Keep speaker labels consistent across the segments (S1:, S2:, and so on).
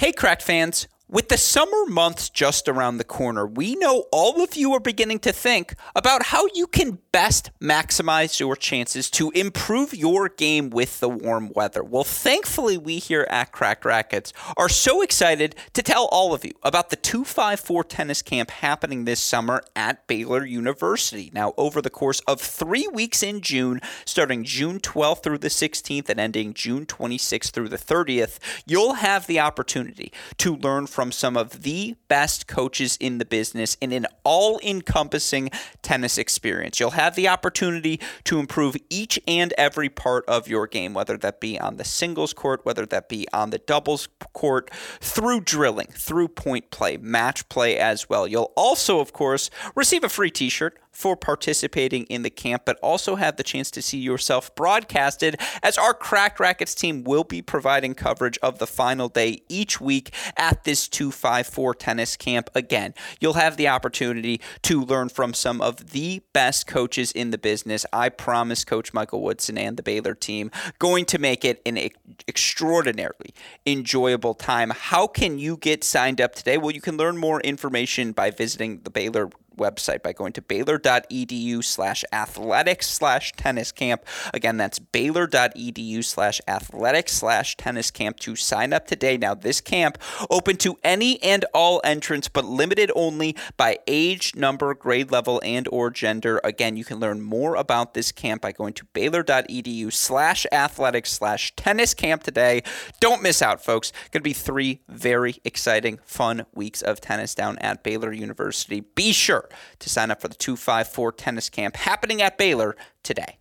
S1: Hey, Cracked fans. With the summer months just around the corner, we know all of you are beginning to think about how you can best maximize your chances to improve your game with the warm weather. Well, thankfully, we here at Cracked Racquets are so excited to tell all of you about the 254 tennis camp happening this summer at Baylor University. Now, over the course of three weeks in June, starting June 12th through the 16th and ending June 26th through the 30th, you'll have the opportunity to learn from from some of the best coaches in the business in an all encompassing tennis experience. You'll have the opportunity to improve each and every part of your game, whether that be on the singles court, whether that be on the doubles court, through drilling, through point play, match play as well. You'll also, of course, receive a free t shirt for participating in the camp, but also have the chance to see yourself broadcasted as our Cracked Racquets team will be providing coverage of the final day each week at this 254 tennis camp. Again, you'll have the opportunity to learn from some of the best coaches in the business. I promise Coach Michael Woodson and the Baylor team going to make it an extraordinarily enjoyable time. How can you get signed up today? Well, you can learn more information by visiting the Baylor website by going to baylor.edu slash athletics slash tennis camp. Again, that's baylor.edu slash athletics slash tennis camp to sign up today. Now, this camp open to any and all entrants, but limited only by age, number, grade level, and or gender. Again, you can learn more about this camp by going to baylor.edu slash athletics slash tennis camp today. Don't miss out, folks. Going to be three very exciting, fun weeks of tennis down at Baylor University. Be sure to sign up for the 254 tennis camp happening at Baylor today.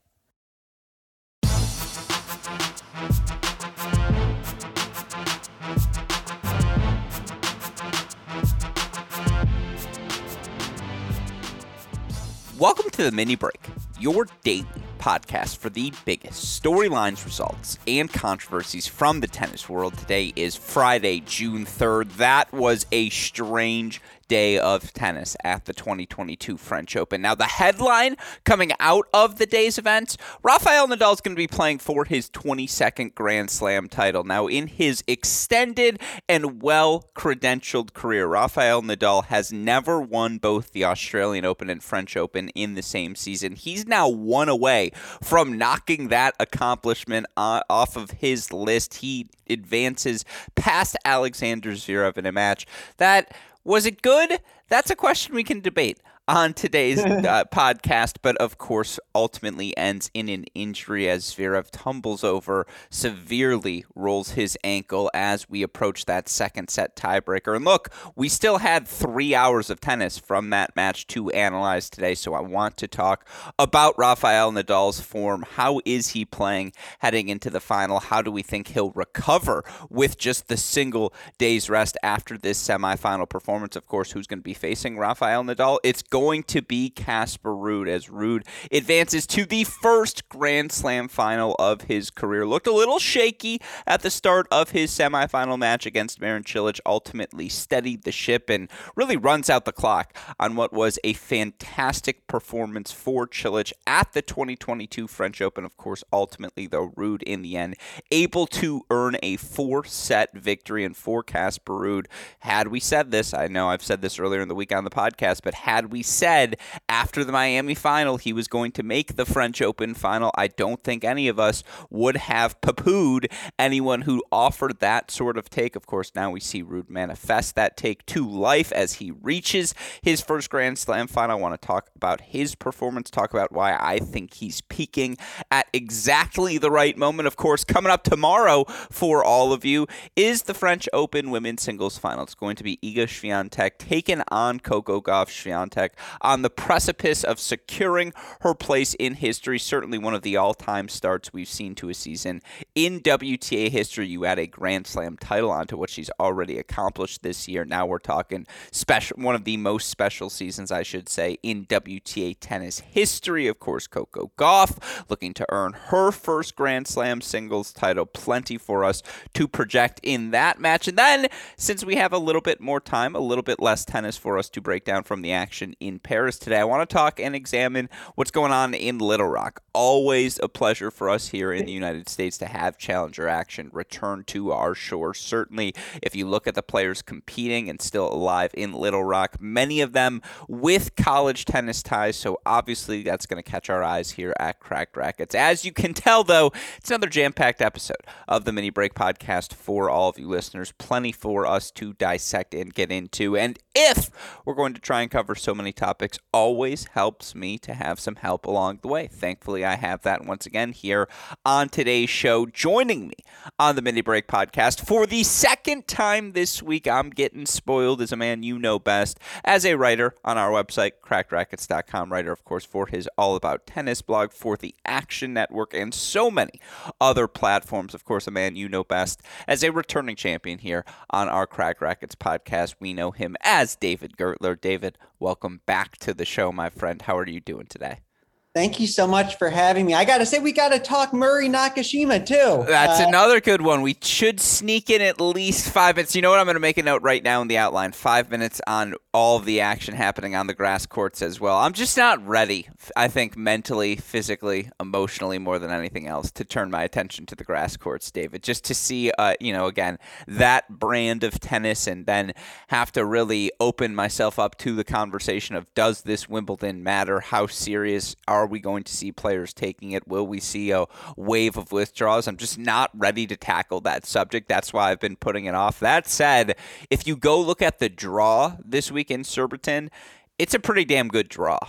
S1: Welcome to the mini break, your daily podcast for the biggest storylines, results, and controversies from the tennis world. Today is Friday, June 3rd. That was a strange day of tennis at the 2022 French Open. Now, the headline coming out of the day's events Rafael Nadal is going to be playing for his 22nd Grand Slam title. Now, in his extended and well credentialed career, Rafael Nadal has never won both the Australian Open and French Open in the same season. He's now one away from knocking that accomplishment uh, off of his list. He advances past Alexander Zverev in a match that was it good? That's a question we can debate on today's uh, podcast, but of course, ultimately ends in an injury as Zverev tumbles over, severely rolls his ankle as we approach that second set tiebreaker. And look, we still had three hours of tennis from that match to analyze today, so I want to talk about Rafael Nadal's form. How is he playing heading into the final? How do we think he'll recover with just the single day's rest after this semifinal performance? Of course, who's going to be facing Rafael Nadal? It's going going to be Casper Ruud as Ruud advances to the first Grand Slam final of his career. Looked a little shaky at the start of his semifinal match against Marin Cilic, ultimately steadied the ship and really runs out the clock on what was a fantastic performance for Cilic at the 2022 French Open. Of course, ultimately, though, Ruud in the end able to earn a four set victory and for Casper Ruud. Had we said this, I know I've said this earlier in the week on the podcast, but had we said after the Miami final he was going to make the French Open final. I don't think any of us would have poo-pooed anyone who offered that sort of take. Of course, now we see Ruud manifest that take to life as he reaches his first Grand Slam final. I want to talk about his performance, talk about why I think he's peaking at exactly the right moment. Of course, coming up tomorrow for all of you is the French Open women's singles final. It's going to be Iga Swiatek taking on Coco Gauff. Swiatek on the precipice of securing her place in history. Certainly one of the all time starts we've seen to a season in WTA history. You add a Grand Slam title onto what she's already accomplished this year. Now we're talking special, one of the most special seasons, I should say, in WTA tennis history. Of course, Coco Gauff looking to earn her first Grand Slam singles title. Plenty for us to project in that match. And then, since we have a little bit more time, a little bit less tennis for us to break down from the action in Paris today. I want to talk and examine what's going on in Little Rock. Always a pleasure for us here in the United States to have Challenger action return to our shores. Certainly, if you look at the players competing and still alive in Little Rock, many of them with college tennis ties. So obviously, that's going to catch our eyes here at Cracked Racquets. As you can tell, though, it's another jam packed episode of the Mini Break podcast for all of you listeners. Plenty for us to dissect and get into. And if we're going to try and cover so many topics, always helps me to have some help along the way. Thankfully, I have that once again here on today's show. Joining me on the Mini Break podcast for the second time this week, I'm getting spoiled as a man you know best, as a writer on our website, crackedracquets.com, writer, of course, for his All About Tennis blog, for the Action Network, and so many other platforms. Of course, a man you know best as a returning champion here on our Cracked Racquets podcast. We know him as David Gertler. David, welcome back to the show, my friend. How are you doing today?
S2: Thank you so much for having me. I got to say, we got to talk Murray Nakashima too.
S1: That's uh, another good one. We should sneak in at least five minutes. You know what? I'm going to make a note right now in the outline. Five minutes on all the action happening on the grass courts as well. I'm just not ready, I think, mentally, physically, emotionally, more than anything else, to turn my attention to the grass courts, David. Just to see, uh, you know, again, that brand of tennis and then have to really open myself up to the conversation of does this Wimbledon matter? How serious are are we going to see players taking it? Will we see a wave of withdrawals? I'm just not ready to tackle that subject. That's why I've been putting it off. That said, if you go look at the draw this week in Surbiton, it's a pretty damn good draw.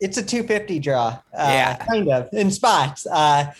S2: It's a 250 draw. Uh,
S1: yeah.
S2: Kind of in spots. Uh,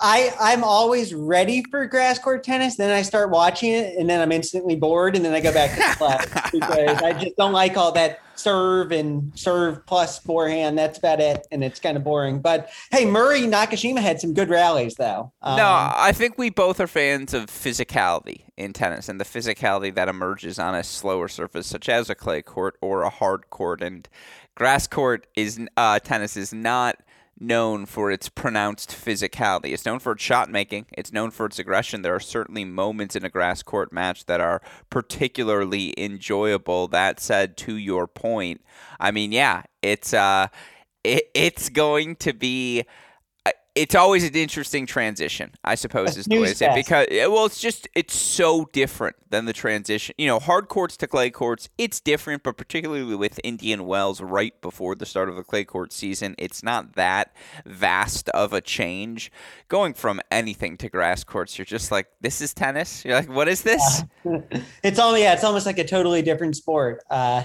S2: I I'm always ready for grass court tennis. Then I start watching it, and then I'm instantly bored, and then I go back to the class because I just don't like all that serve and serve plus forehand. That's about it, and it's kind of boring. But hey, Murray Nakashima had some good rallies, though.
S1: Um, no, I think we both are fans of physicality in tennis, and the physicality that emerges on a slower surface, such as a clay court or a hard court, and grass court is uh, tennis is not known for its pronounced physicality. It's known for its shot making. It's known for its aggression. There are certainly moments in a grass court match that are particularly enjoyable. That said, to your point, I mean, yeah, it's uh, it, it's going to be it's always an interesting transition, I suppose, is the way to say it. Because well, it's just it's so different than the transition. You know, hard courts to clay courts, it's different, but particularly with Indian Wells right before the start of the clay court season, it's not that vast of a change. Going from anything to grass courts, you're just like, this is tennis. You're like, what is this?
S2: Uh, it's only yeah, it's almost like a totally different sport. Uh,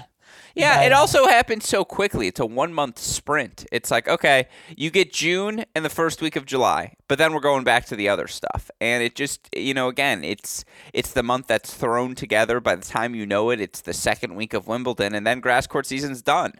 S1: yeah, it also happens so quickly. It's a one month sprint. It's like, okay, you get June and the first week of July, but then we're going back to the other stuff. And it just, you know, again, it's it's the month that's thrown together. By the time you know it, it's the second week of Wimbledon, and then grass court season's done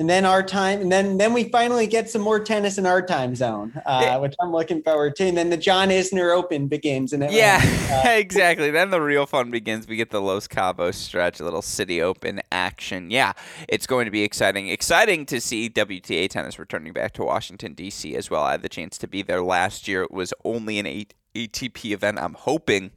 S2: and then our time, and then then we finally get some more tennis in our time zone, uh, which I'm looking forward to. And then the John Isner Open begins, and
S1: yeah, uh, exactly. Then the real fun begins. We get the Los Cabos stretch, a little City Open action. Yeah, it's going to be exciting. Exciting to see WTA tennis returning back to Washington D.C. as well. I had the chance to be there last year. It was only an ATP event. I'm hoping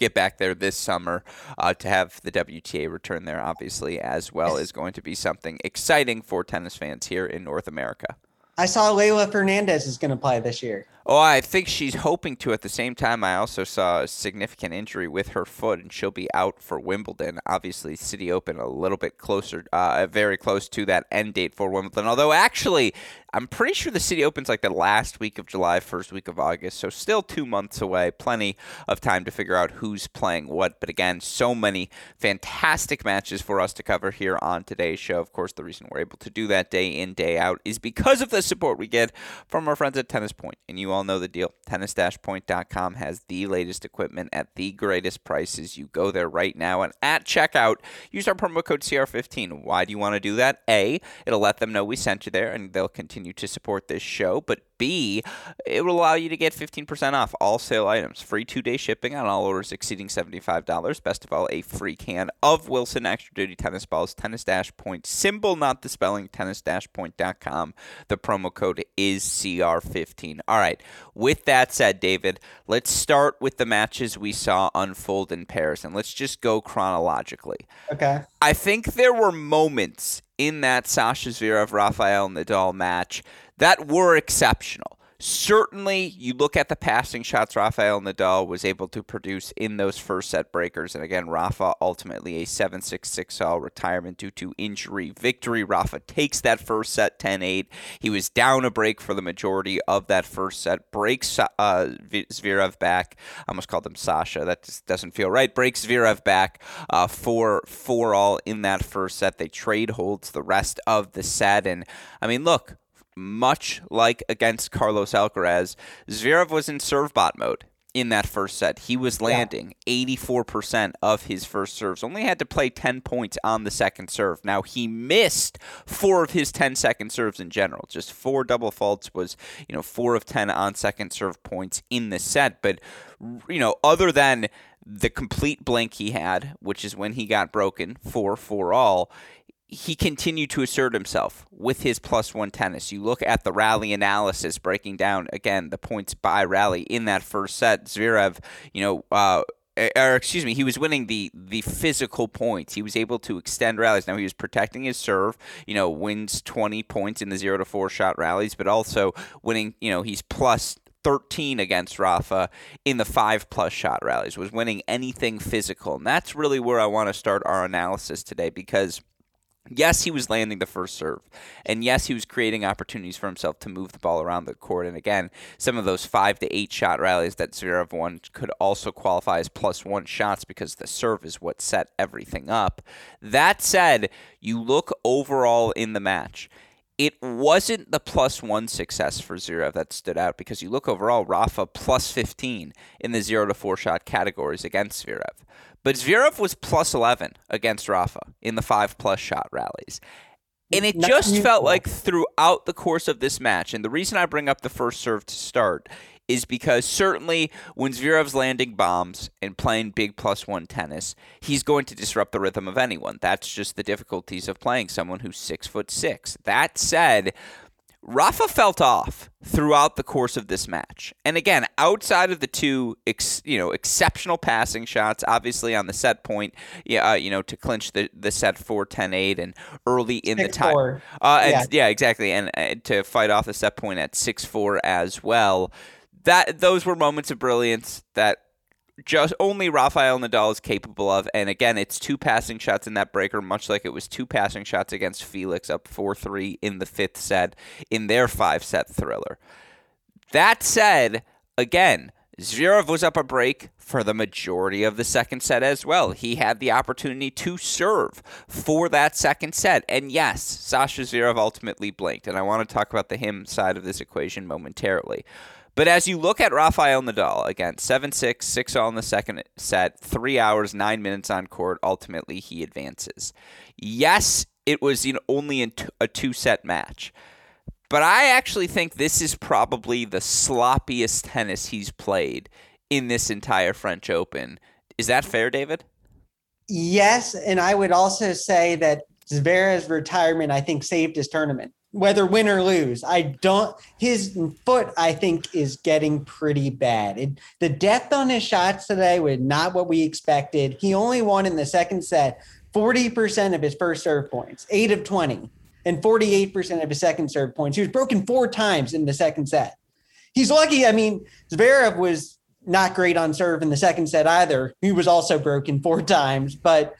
S1: get back there this summer uh, to have the WTA return there, obviously, as well, is going to be something exciting for tennis fans here in North America.
S2: I saw Leylah Fernandez is going to play this year.
S1: Oh, I think she's hoping to. At the same time, I also saw a significant injury with her foot, and she'll be out for Wimbledon. Obviously, City Open a little bit closer, uh, very close to that end date for Wimbledon. Although, actually, I'm pretty sure the City Open's like the last week of July, first week of August. So still two months away. Plenty of time to figure out who's playing what. But again, so many fantastic matches for us to cover here on today's show. Of course, the reason we're able to do that day in, day out is because of the support we get from our friends at Tennis Point. And you all know the deal. Tennis-point.com has the latest equipment at the greatest prices. You go there right now and at checkout, use our promo code CR15. Why do you want to do that? A, it'll let them know we sent you there and they'll continue to support this show. But B, it will allow you to get 15% off all sale items, free two day shipping on all orders exceeding $75. Best of all, a free can of Wilson Extra Duty Tennis Balls, Tennis Dash Point, symbol, not the spelling, tennis dash point.com. The promo code is CR15. All right, with that said, David, let's start with the matches we saw unfold in Paris, and let's just go chronologically.
S2: Okay.
S1: I think there were moments in that Sasha Zverev Rafael Nadal match that were exceptional. Certainly, you look at the passing shots Rafael Nadal was able to produce in those first set breakers. And again, Rafa ultimately a 7 6 6 all retirement due to injury victory. Rafa takes that first set 10 8. He was down a break for the majority of that first set, breaks uh, Zverev back. I almost called him Sasha. That just doesn't feel right. Breaks Zverev back uh, for 4 all in that first set. They trade holds the rest of the set. And I mean, look, much like against Carlos Alcaraz, Zverev was in serve bot mode in that first set. He was landing yeah. 84% of his first serves. Only had to play 10 points on the second serve. Now he missed 4 of his 10 second serves in general. Just 4 double faults was, you know, 4 of 10 on second serve points in the set, but you know, other than the complete blank he had, which is when he got broken 4 4 all, he continued to assert himself with his plus one tennis. You look at the rally analysis breaking down again the points by rally in that first set. Zverev, you know, uh, or excuse me, he was winning the the physical points. He was able to extend rallies. Now he was protecting his serve. You know, wins twenty points in the zero to four shot rallies, but also winning. You know, he's plus 13 against Rafa in the five plus shot rallies, was winning anything physical. And that's really where I want to start our analysis today because Yes, he was landing the first serve. And yes, he was creating opportunities for himself to move the ball around the court. And again, some of those five to eight shot rallies that Zverev won could also qualify as plus one shots because the serve is what set everything up. That said, you look overall in the match it wasn't the plus one success for Zverev that stood out because you look overall, Rafa plus 15 in the zero to four shot categories against Zverev. But Zverev was plus 11 against Rafa in the five plus shot rallies. And it just felt like throughout the course of this match, and the reason I bring up the first serve to start is because certainly when Zverev's landing bombs and playing big plus one tennis, he's going to disrupt the rhythm of anyone. That's just the difficulties of playing someone who's six foot six. That said, Rafa felt off throughout the course of this match. And again, outside of the two ex, you know, exceptional passing shots, obviously on the set point, yeah, uh, you know, to clinch the, the set 4 10 8 and early in six, the time. Uh, yeah. yeah, exactly. And uh, to fight off the set point at 6 4 as well. That those were moments of brilliance that just only Rafael Nadal is capable of. And again, it's two passing shots in that breaker, much like it was two passing shots against Felix up 4 3 in the fifth set in their five set thriller. That said, again, Zverev was up a break for the majority of the second set as well. He had the opportunity to serve for that second set. And yes, Sasha Zverev ultimately blinked. And I want to talk about the him side of this equation momentarily. But as you look at Rafael Nadal, again, 7 6, 6 all in the second set, three hours, nine minutes on court, ultimately he advances. Yes, it was know, only a two set match. But I actually think this is probably the sloppiest tennis he's played in this entire French Open. Is that fair, David?
S2: Yes. And I would also say that Zverev's retirement, I think, saved his tournament whether win or lose. I don't. His foot, I think, is getting pretty bad. It, the depth on his shots today was not what we expected. He only won in the second set 40% of his first serve points, eight of 20, and 48% of his second serve points. He was broken four times in the second set. He's lucky. I mean, Zverev was not great on serve in the second set either. He was also broken four times, but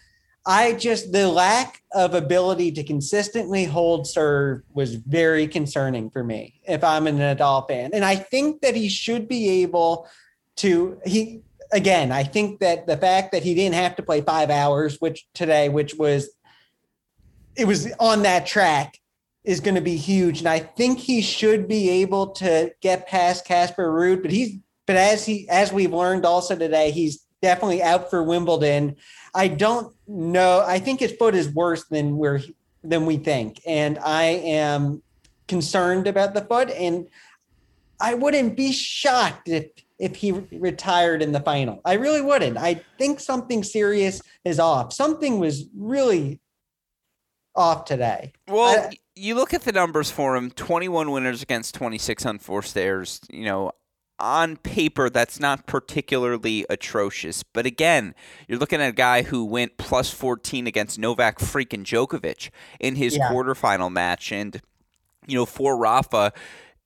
S2: I just the lack of ability to consistently hold serve was very concerning for me if I'm an Nadal fan. And I think that he should be able to he again, I think that the fact that he didn't have to play 5 hours which today which was it was on that track is going to be huge and I think he should be able to get past Casper Ruud, but he's but as he as we've learned also today, he's definitely out for Wimbledon. I don't know. I think his foot is worse than we're than we think, and I am concerned about the foot. And I wouldn't be shocked if if he retired in the final. I really wouldn't. I think something serious is off. Something was really off today.
S1: Well, I, you look at the numbers for him 21 winners against 26 unforced errors. You know, on paper, that's not particularly atrocious. But again, you're looking at a guy who went plus 14 against Novak freaking Djokovic in his yeah. quarterfinal match. And, you know, for Rafa,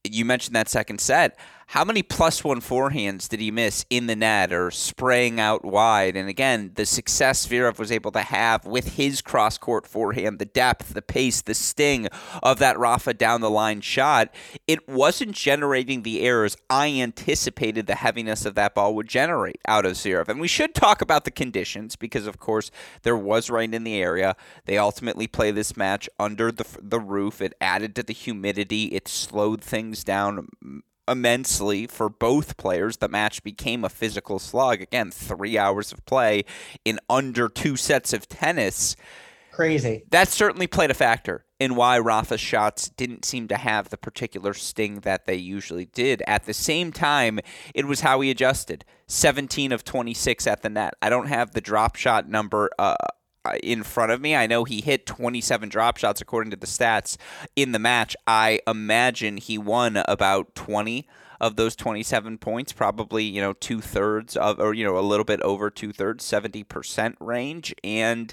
S1: you mentioned that second set. How many plus one forehands did he miss in the net or spraying out wide? And again, the success Zverev was able to have with his cross court forehand, the depth, the pace, the sting of that Rafa down the line shot, it wasn't generating the errors I anticipated the heaviness of that ball would generate out of Zverev. And we should talk about the conditions because, of course, there was rain in the area. They ultimately play this match under the, the roof. It added to the humidity, it slowed things down immensely for both players. The match became a physical slog. Again, three hours of play in under two sets of tennis.
S2: Crazy.
S1: That certainly played a factor in why Rafa's shots didn't seem to have the particular sting that they usually did. At the same time, it was how he adjusted. 17 of 26 at the net. I don't have the drop shot number uh, uh, Uh, in front of me. I know he hit 27 drop shots according to the stats in the match. I imagine he won about 20 of those 27 points, probably, you know, two thirds of, or, you know, a little bit over two thirds, 70% range. And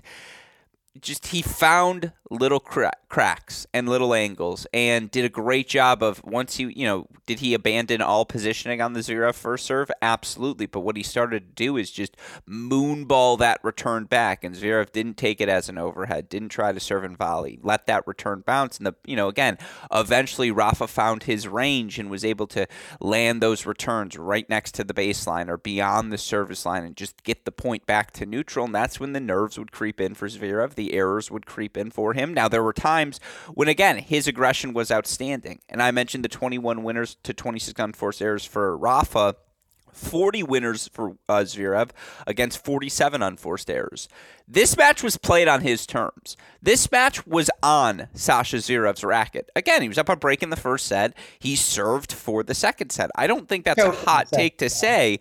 S1: just he found little cra- cracks and little angles and did a great job of once he you know did he abandon all positioning on the Zverev first serve? Absolutely. But what he started to do is just moonball that return back and Zverev didn't take it as an overhead didn't try to serve and volley let that return bounce and the you know again eventually Rafa found his range and was able to land those returns right next to the baseline or beyond the service line and just get the point back to neutral and that's when the nerves would creep in for Zverev the errors would creep in for him. Now, there were times when, again, his aggression was outstanding. And I mentioned the 21 winners to 26 unforced errors for Rafa. 40 winners for uh, Zverev against 47 unforced errors. This match was played on his terms. This match was on Sasha Zverev's racket. Again, he was up a break in the first set. He served for the second set. I don't think that's a hot take to say,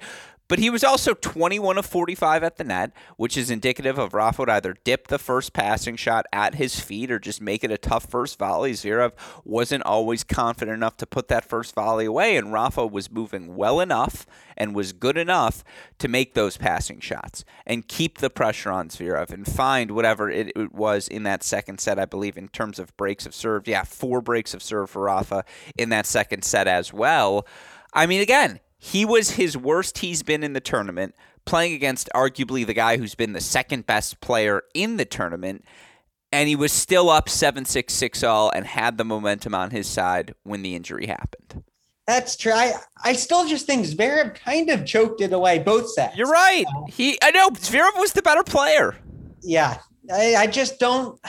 S1: but he was also 21 of 45 at the net, which is indicative of Rafa would either dip the first passing shot at his feet or just make it a tough first volley. Zverev wasn't always confident enough to put that first volley away, and Rafa was moving well enough and was good enough to make those passing shots and keep the pressure on Zverev and find whatever it, it was in that second set, I believe, in terms of breaks of serve. Yeah, four breaks of serve for Rafa in that second set as well. I mean, again, he was his worst he's been in the tournament, playing against arguably the guy who's been the second best player in the tournament. And he was still up 7 6 6 all and had the momentum on his side when the injury happened.
S2: That's true. I, I still just think Zverev kind of choked it away both sets.
S1: You're right. He I know Zverev was the better player.
S2: Yeah. I, I just don't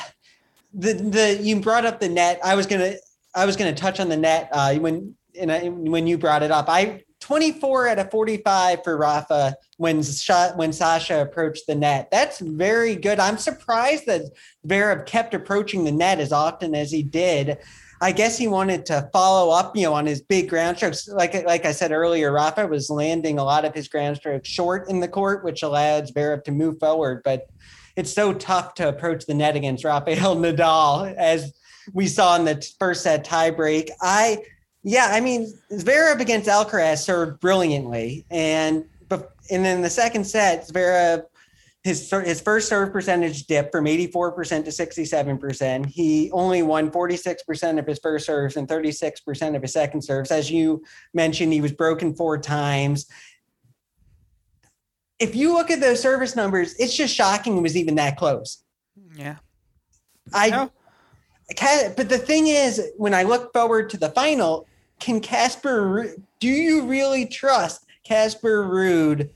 S2: the the you brought up the net. I was gonna I was gonna touch on the net uh, when and I, when you brought it up. I 24 out of 45 for Rafa when shot when Sasha approached the net. That's very good. I'm surprised that Zverev kept approaching the net as often as he did. I guess he wanted to follow up, you know, on his big ground strokes. Like like I said earlier, Rafa was landing a lot of his ground strokes short in the court, which allowed Zverev to move forward. But it's so tough to approach the net against Rafael Nadal, as we saw in the first set tiebreak. I yeah, I mean, Zverev against Alcaraz served brilliantly, and and then the second set, Zverev his his first serve percentage dipped from 84% to 67%. He only won 46% of his first serves and 36% of his second serves. As you mentioned, he was broken four times. If you look at those service numbers, it's just shocking it was even that close.
S1: Yeah.
S2: I but the thing is, when I look forward to the final, can Casper, do you really trust Casper Ruud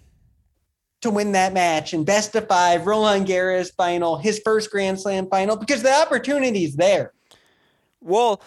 S2: to win that match in best of five, Roland Garros final, his first Grand Slam final? Because the opportunity is there.
S1: Well,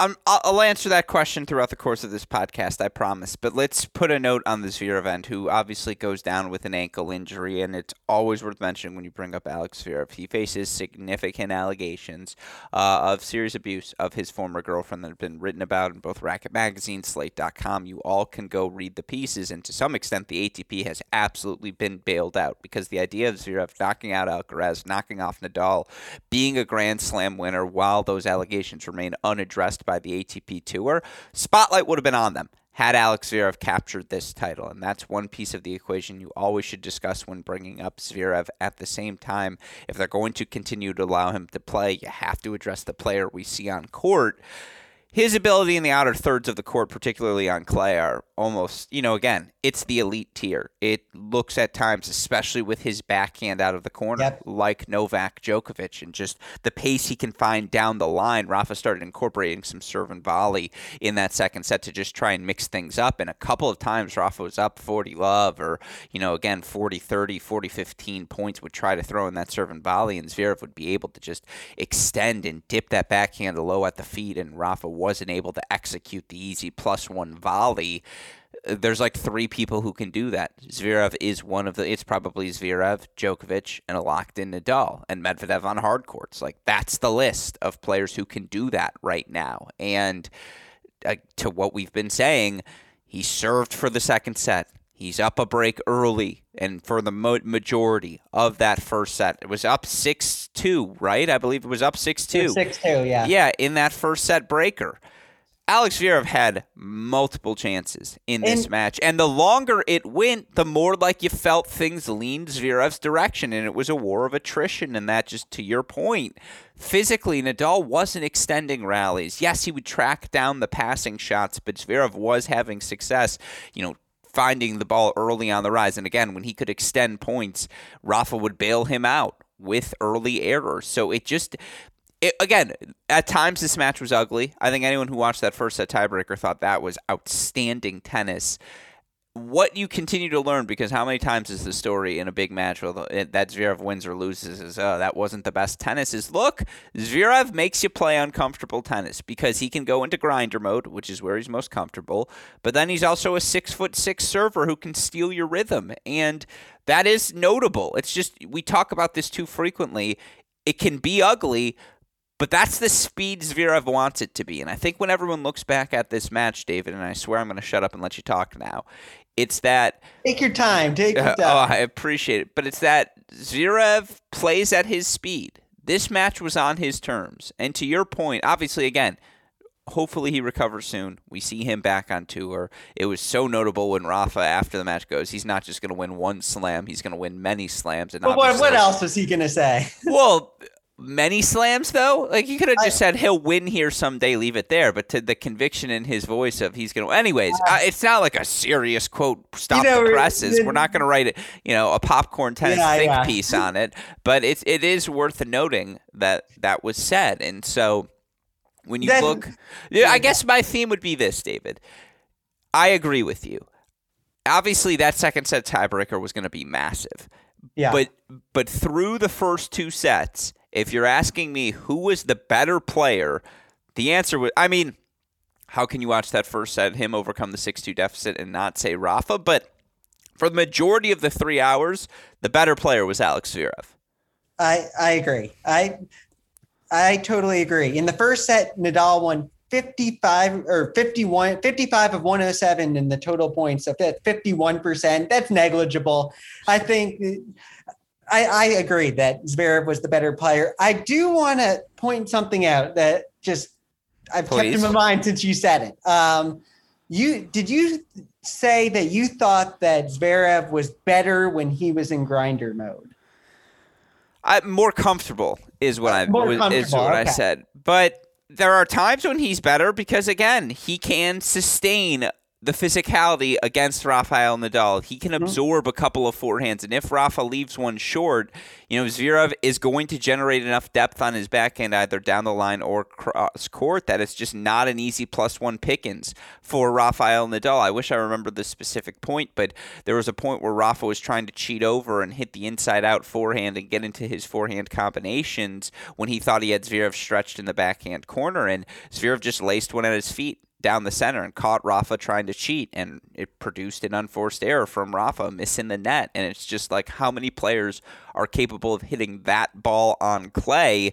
S1: i will answer that question throughout the course of this podcast, I promise. But let's put a note on the Zverev, who obviously goes down with an ankle injury, and it's always worth mentioning when you bring up Alex Zverev. He faces significant allegations uh, of serious abuse of his former girlfriend that have been written about in both Racquet Magazine, Slate.com. You all can go read the pieces, and to some extent, the ATP has absolutely been bailed out because the idea of Zverev knocking out Alcaraz, knocking off Nadal, being a Grand Slam winner while those allegations remain unaddressed by the ATP Tour, spotlight would have been on them. had Alex Zverev captured this title. And that's one piece of the equation you always should discuss when bringing up Zverev. At the same time, if they're going to continue to allow him to play, you have to address the player we see on court his ability in the outer thirds of the court, particularly on clay, are almost, you know, again, it's the elite tier. It looks at times, especially with his backhand out of the corner, yep. like Novak Djokovic, and just the pace he can find down the line. Rafa started incorporating some serve and volley in that second set to just try and mix things up. And a couple of times, Rafa was up 40 love or, you know, again, 40 30, 40 15 points, would try to throw in that serve and volley, and Zverev would be able to just extend and dip that backhand low at the feet, and Rafa wasn't able to execute the easy plus one volley there's like three people who can do that. Zverev is one of the. It's probably Zverev, Djokovic, and a locked in Nadal and Medvedev on hard courts. Like that's the list of players who can do that right now. And uh, to what we've been saying, he served for the second set. He's up a break early, and for the mo- majority of that first set, it was up six two, right? I believe it was up six two.
S2: Six two, yeah.
S1: Yeah, in that first set breaker. Alex Zverev had multiple chances in this and, match, and the longer it went, the more like you felt things leaned Zverev's direction, and it was a war of attrition. And that, just to your point, physically, Nadal wasn't extending rallies. Yes, he would track down the passing shots, but Zverev was having success. You know, finding the ball early on the rise. And again, when he could extend points, Rafa would bail him out with early errors. So it just it, again, at times this match was ugly. I think anyone who watched that first set tiebreaker thought that was outstanding tennis. What you continue to learn, because how many times is the story in a big match where eh, that Zverev wins or loses is, oh, that wasn't the best tennis, is look, Zverev makes you play uncomfortable tennis because he can go into grinder mode, which is where he's most comfortable, but then he's also a six foot six server who can steal your rhythm. And that is notable. It's just, we talk about this too frequently. It can be ugly, but that's the speed Zverev wants it to be. And I think when everyone looks back at this match, David, and I swear I'm going to shut up and let you talk now, it's that.
S2: Take your time. Take your time. Uh,
S1: oh, I appreciate it. But it's that Zverev plays at his speed. This match was on his terms. And to your point, obviously, again, hopefully he recovers soon. We see him back on tour. It was so notable when Rafa, after the match goes, he's not just going to win one slam; he's going to win many slams. And
S2: what, what else was he going to say?
S1: well, many slams though. Like you could have just I, said he'll win here someday, leave it there. But to the conviction in his voice of he's going to. Anyways, uh, it's not like a serious quote. Stop you know, the presses. We're not going to write it. You know, a popcorn tennis yeah, think yeah. piece on it. But it's it is worth noting that that was said. And so when you then, look, yeah, I guess my theme would be this, David. I agree with you. Obviously, that second set tiebreaker was going to be massive. Yeah. But but through the first two sets, if you're asking me who was the better player, the answer was I mean, how can you watch that first set, him overcome the 6 2 deficit, and not say Rafa? But for the majority of the three hours, the better player was Alex Zverev.
S2: I, I agree. I I totally agree. In the first set, Nadal won 55 or 51, 55 of 107 in the total points. So that 51%, that's negligible. I think I, I agree that Zverev was the better player. I do want to point something out that just I've Please. kept in my mind since you said it. Um, you did you say that you thought that Zverev was better when he was in grinder mode?
S1: I'm more comfortable is what I is what okay. I said. But there are times when he's better because again, he can sustain the physicality against Rafael Nadal. He can mm-hmm. absorb a couple of forehands, and if Rafa leaves one short, you know Zverev is going to generate enough depth on his backhand either down the line or cross court that it's just not an easy plus one pickings for Rafael Nadal. I wish I remembered the specific point, but there was a point where Rafa was trying to cheat over and hit the inside out forehand and get into his forehand combinations when he thought he had Zverev stretched in the backhand corner, and Zverev just laced one at his feet down the center and caught Rafa trying to cheat, and it produced an unforced error from Rafa missing the net. And it's just like how many players are capable of hitting that ball on clay.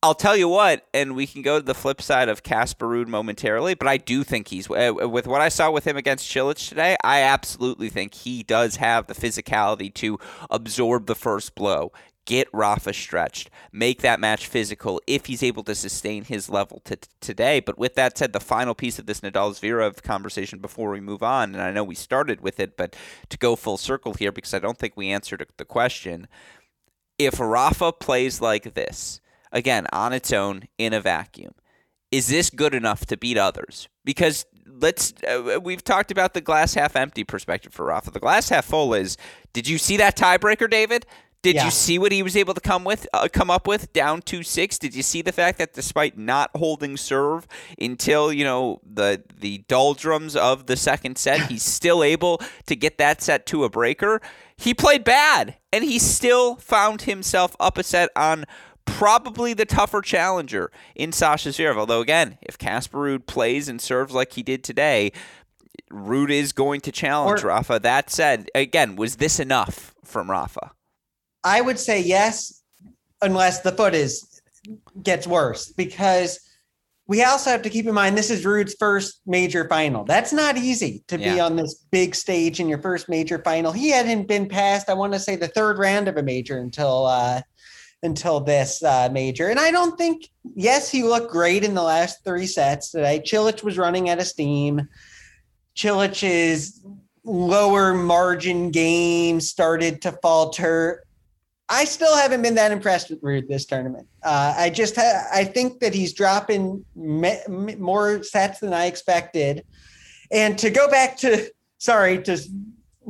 S1: I'll tell you what, and we can go to the flip side of Casper momentarily, but I do think he's uh, with what I saw with him against Cilic today. I absolutely think he does have the physicality to absorb the first blow, get Rafa stretched, make that match physical if he's able to sustain his level to t- today. But with that said, the final piece of this Nadal Zverev conversation before we move on, and I know we started with it, but to go full circle here because I don't think we answered the question. If Rafa plays like this, again, on its own in a vacuum, is this good enough to beat others? Because let's uh, we've talked about the glass half empty perspective for Rafa. The glass half full is did you see that tiebreaker, David? Did yeah. you see what he was able to come with, uh, come up with down two six? Did you see the fact that despite not holding serve until you know the the doldrums of the second set, he's still able to get that set to a breaker? He played bad, and he still found himself up a set on probably the tougher challenger in Sasha Zverev. Although again, if Casper Ruud plays and serves like he did today, Ruud is going to challenge or, Rafa. That said, again, was this enough from Rafa?
S2: I would say yes, unless the foot is gets worse because we also have to keep in mind this is Ruud's first major final. That's not easy to yeah. be on this big stage in your first major final. He hadn't been past, I want to say, the third round of a major until uh, until this uh, major. And I don't think, yes, he looked great in the last three sets today. Cilic was running out of steam. Cilic's lower margin game started to falter. I still haven't been that impressed with Ruud this tournament. Uh, I just ha- I think that he's dropping me- more sets than I expected. And to go back to sorry to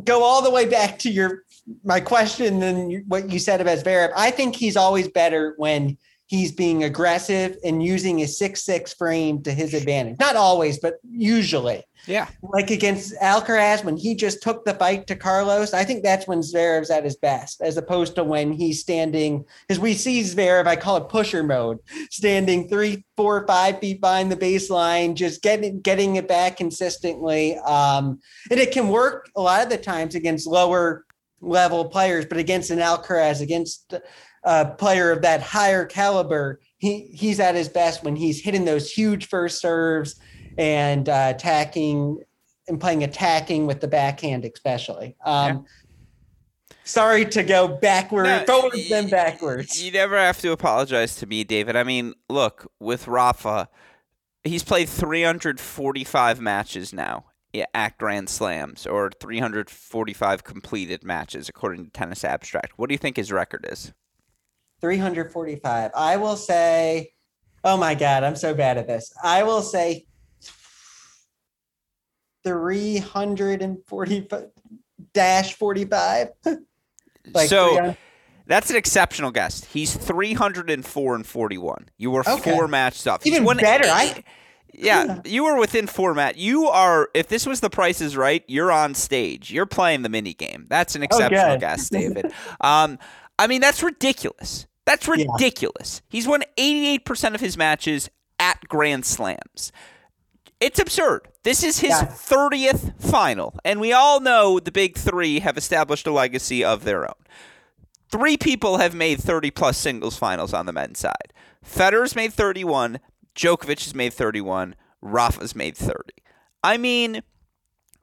S2: go all the way back to your my question and what you said about Zverev. I think he's always better when he's being aggressive and using his six six frame to his advantage. Not always, but usually.
S1: Yeah.
S2: Like against Alcaraz when he just took the fight to Carlos, I think that's when Zverev's at his best, as opposed to when he's standing, because we see Zverev, I call it pusher mode, standing three, four, five feet behind the baseline, just getting getting it back consistently. Um, and it can work a lot of the times against lower level players, but against an Alcaraz, against a player of that higher caliber, he he's at his best when he's hitting those huge first serves and uh, attacking and playing attacking with the backhand, especially. Um, yeah. Sorry to go backwards, no, forwards, then backwards.
S1: You never have to apologize to me, David. I mean, look, with Rafa, he's played 345 matches now at Grand Slams or 345 completed matches, according to Tennis Abstract. What do you think his record is?
S2: 345. I will say, oh my God, I'm so bad at this. I will say 345 dash 45.
S1: like so that's an exceptional guest. He's 304 and 41. You were okay. four matches off.
S2: Even better. I
S1: yeah, you were within format. You are. If this was the Price is Right, you're on stage. You're playing the mini game. That's an exceptional oh, guess, David. um, I mean, that's ridiculous. That's ridiculous. Yeah. He's won 88% of his matches at Grand Slams. It's absurd. This is his yeah. 30th final, and we all know the big three have established a legacy of their own. Three people have made 30 plus singles finals on the men's side. Federer's made 31, Djokovic has made 31. Rafa's made 30. I mean,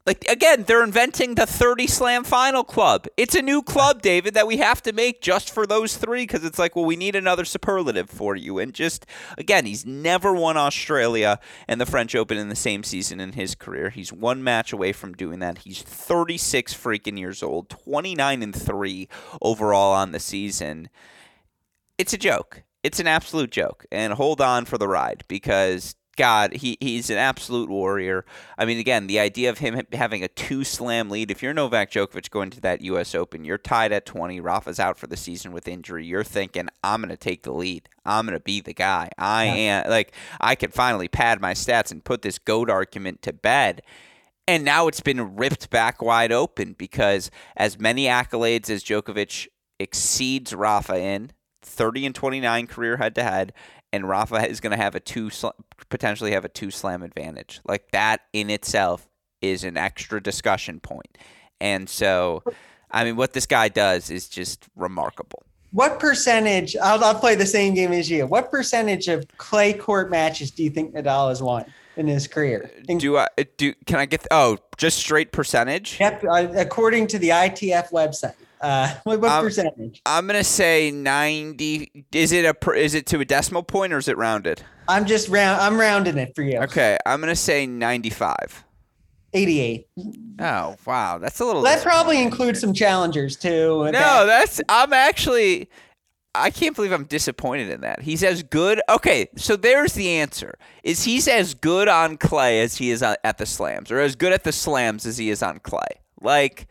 S1: like again, they're inventing the 30 slam final club. It's a new club, David, that we have to make just for those three because it's like, well, we need another superlative for you. And just again, he's never won Australia and the French Open in the same season in his career. He's one match away from doing that. He's 36 freaking years old, 29 and 3 overall on the season. It's a joke it's an absolute joke. And hold on for the ride because God, he, he's an absolute warrior. I mean, again, the idea of him having a two slam lead, if you're Novak Djokovic going to that U.S. Open, you're tied at 20, Rafa's out for the season with injury, you're thinking, I'm going to take the lead. I'm going to be the guy. I yeah. am, like, I could finally pad my stats and put this GOAT argument to bed. And now it's been ripped back wide open because as many accolades as Djokovic exceeds Rafa in, 30 and 29 career head to head, and Rafa is going to have a two potentially have a two slam advantage. Like that in itself is an extra discussion point. And so, I mean, what this guy does is just remarkable.
S2: What percentage? I'll, I'll play the same game as you. What percentage of clay court matches do you think Nadal has won in his career?
S1: Do I do? Can I get? Oh, just straight percentage?
S2: Yep. Uh, according to the ITF website. Uh, what, what percentage?
S1: I'm gonna say ninety. Is it a is it to a decimal point or is it rounded?
S2: I'm just round. I'm rounding it for you.
S1: Okay, I'm gonna say ninety-five.
S2: 88.
S1: Oh wow, that's a little.
S2: That probably includes some challengers too.
S1: No, that. that's I'm actually. I can't believe I'm disappointed in that. He's as good. Okay, so there's the answer. Is he's as good on clay as he is at the slams, or as good at the slams as he is on clay? Like,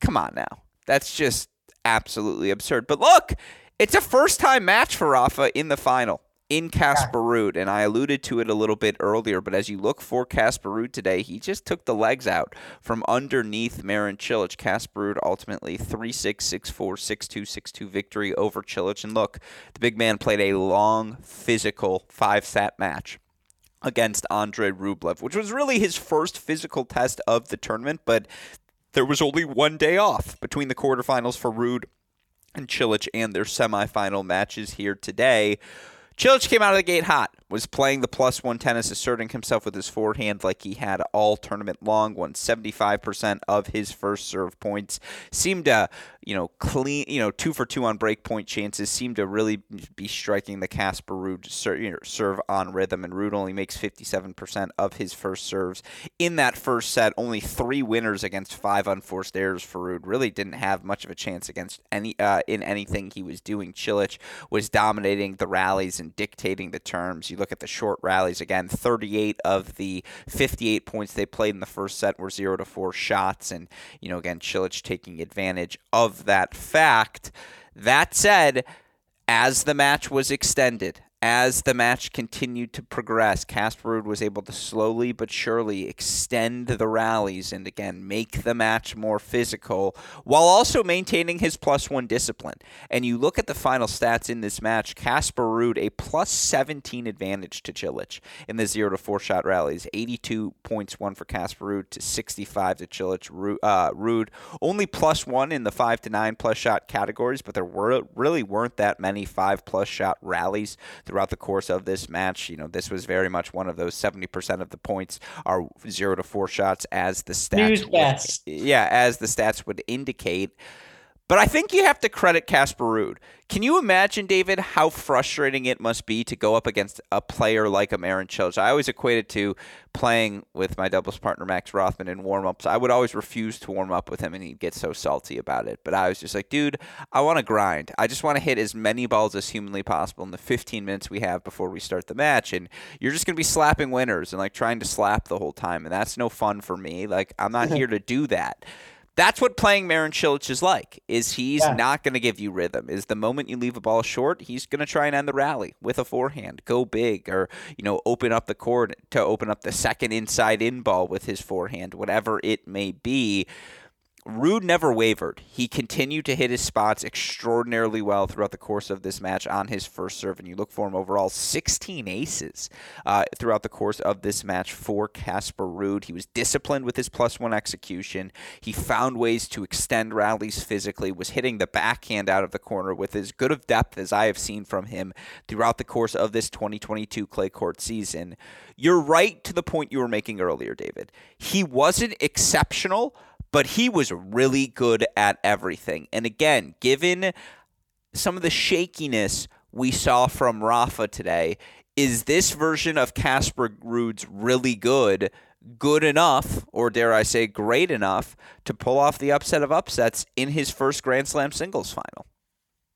S1: come on now. That's just absolutely absurd. But look, it's a first time match for Rafa in the final in Casper Ruud, and I alluded to it a little bit earlier, but as you look for Casper Ruud today, he just took the legs out from underneath Marin Cilic. Casper Ruud ultimately 3 6, 6 4, 6 2, 6 2 victory over Cilic. And look, the big man played a long, physical five set match against Andre Rublev, which was really his first physical test of the tournament, but there was only one day off between the quarterfinals for Ruud and Cilic and their semifinal matches here today. Cilic came out of the gate hot, was playing the plus one tennis, asserting himself with his forehand like he had all tournament long, won 75% of his first serve points, seemed to you know, clean, you know, two for two on break point chances Seemed to really be striking the Casper Ruud serve, on rhythm. And Ruud only makes 57% of his first serves in that first set. Only three winners against five unforced errors for Ruud. Really didn't have much of a chance against any uh, in anything he was doing. Cilic was dominating the rallies and dictating the terms. You look at the short rallies again. 38 of the 58 points they played in the first set were zero to four shots, and you know again Cilic taking advantage of that fact. That said, as the match was extended, as the match continued to progress, Casper Ruud was able to slowly but surely extend the rallies and again make the match more physical while also maintaining his plus one discipline. And you look at the final stats in this match, Casper Ruud a plus 17 advantage to Cilic in the zero to four shot rallies, 82 points one for Casper Ruud to 65 to Cilic. Uh, Ruud only plus one in the five to nine plus shot categories, but there were really weren't that many five plus shot rallies throughout the course of this match. You know, this was very much one of those 70% of the points are zero to four shots as the stats.
S2: Would,
S1: yeah, as the stats would indicate. But I think you have to credit Casper Ruud. Can you imagine, David, how frustrating it must be to go up against a player like a Marin Cilic? I always equate it to playing with my doubles partner Max Rothman in warm ups. I would always refuse to warm up with him, and he'd get so salty about it. But I was just like, dude, I want to grind. I just want to hit as many balls as humanly possible in the 15 minutes we have before we start the match. And you're just going to be slapping winners and like trying to slap the whole time, and that's no fun for me. Like I'm not here to do that. That's what playing Marin Cilic is like. Is he's yeah. not going to give you rhythm. Is the moment you leave a ball short, he's going to try and end the rally with a forehand, go big, or you know open up the court to open up the second inside in ball with his forehand, whatever it may be. Ruud never wavered. He continued to hit his spots extraordinarily well throughout the course of this match on his first serve, and you look for him overall 16 aces uh, throughout the course of this match for Casper Ruud. He was disciplined with his plus one execution. He found ways to extend rallies physically, was hitting the backhand out of the corner with as good of depth as I have seen from him throughout the course of this 2022 clay court season. You're right to the point you were making earlier, David. He wasn't exceptional but he was really good at everything. And again, given some of the shakiness we saw from Rafa today, is this version of Casper Ruud's really good? Good enough, or dare I say, great enough to pull off the upset of upsets in his first Grand Slam singles final?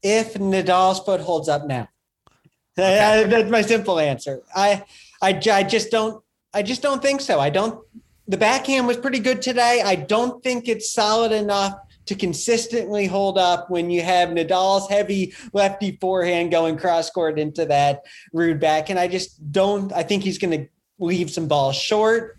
S2: If Nadal's foot holds up now, okay. that's my simple answer. I, I, I just don't, I just don't think so. I don't the backhand was pretty good today. I don't think it's solid enough to consistently hold up when you have Nadal's heavy lefty forehand going cross court into that Ruud back. And I just don't, I think he's going to leave some balls short.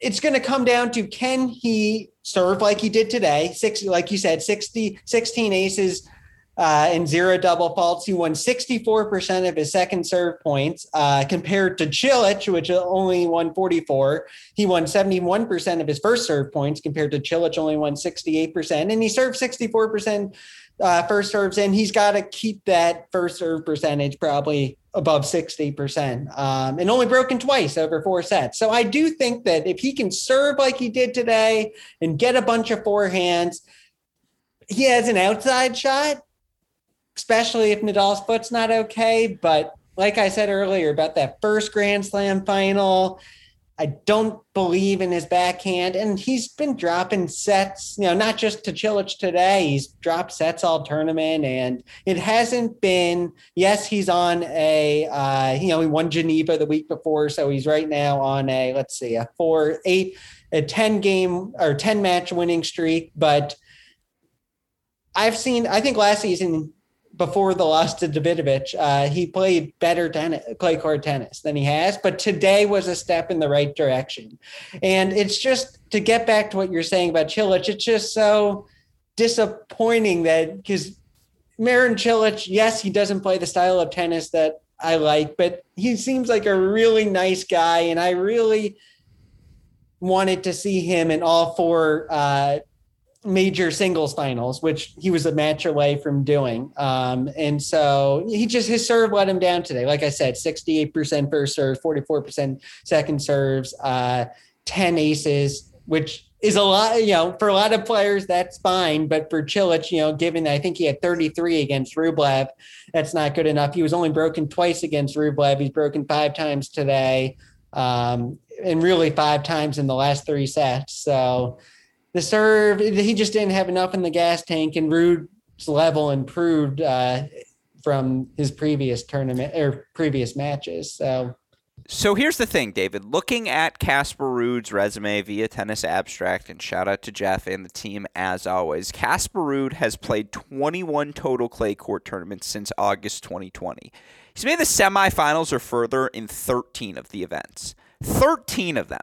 S2: It's going to come down to can he serve like he did today? Six, like you said, 60, 16 aces uh, and zero double faults. He won 64% of his second serve points uh, compared to Cilic, which only won 44. He won 71% of his first serve points compared to Cilic, only won 68%. And he served 64% uh, first serves, and he's got to keep that first serve percentage probably above 60% um, and only broken twice over four sets. So I do think that if he can serve like he did today and get a bunch of forehands – he has an outside shot, especially if Nadal's foot's not okay. But like I said earlier about that first Grand Slam final, I don't believe in his backhand, and he's been dropping sets. You know, not just to Cilic today. He's dropped sets all tournament, and it hasn't been. Yes, he's on a. Uh, you know, he won Geneva the week before, so he's right now on a. Let's see, a four, eight, a ten game or ten match winning streak. But I've seen. I think last season before the loss to Davidovich, uh, he played better tennis, clay court tennis than he has. But today was a step in the right direction, and it's just to get back to what you're saying about Cilic. It's just so disappointing that because Marin Cilic, yes, he doesn't play the style of tennis that I like, but he seems like a really nice guy, and I really wanted to see him in all four. Uh, major singles finals, which he was a match away from doing. Um, and so he just his serve let him down today. Like I said, 68% first serve, 44% second serves, uh, 10 aces, which is a lot, you know, for a lot of players, that's fine. But for Cilic, you know, given that I think he had 33 against Rublev, that's not good enough. He was only broken twice against Rublev. He's broken five times today. Um, and really five times in the last three sets. So the serve, he just didn't have enough in the gas tank, and Ruud's level improved uh, from his previous tournament or previous matches. So.
S1: So here's the thing, David. Looking at Casper Ruud's resume via Tennis Abstract, and shout out to Jeff and the team as always. Casper Ruud has played 21 total clay court tournaments since August 2020. He's made the semifinals or further in 13 of the events. 13 of them.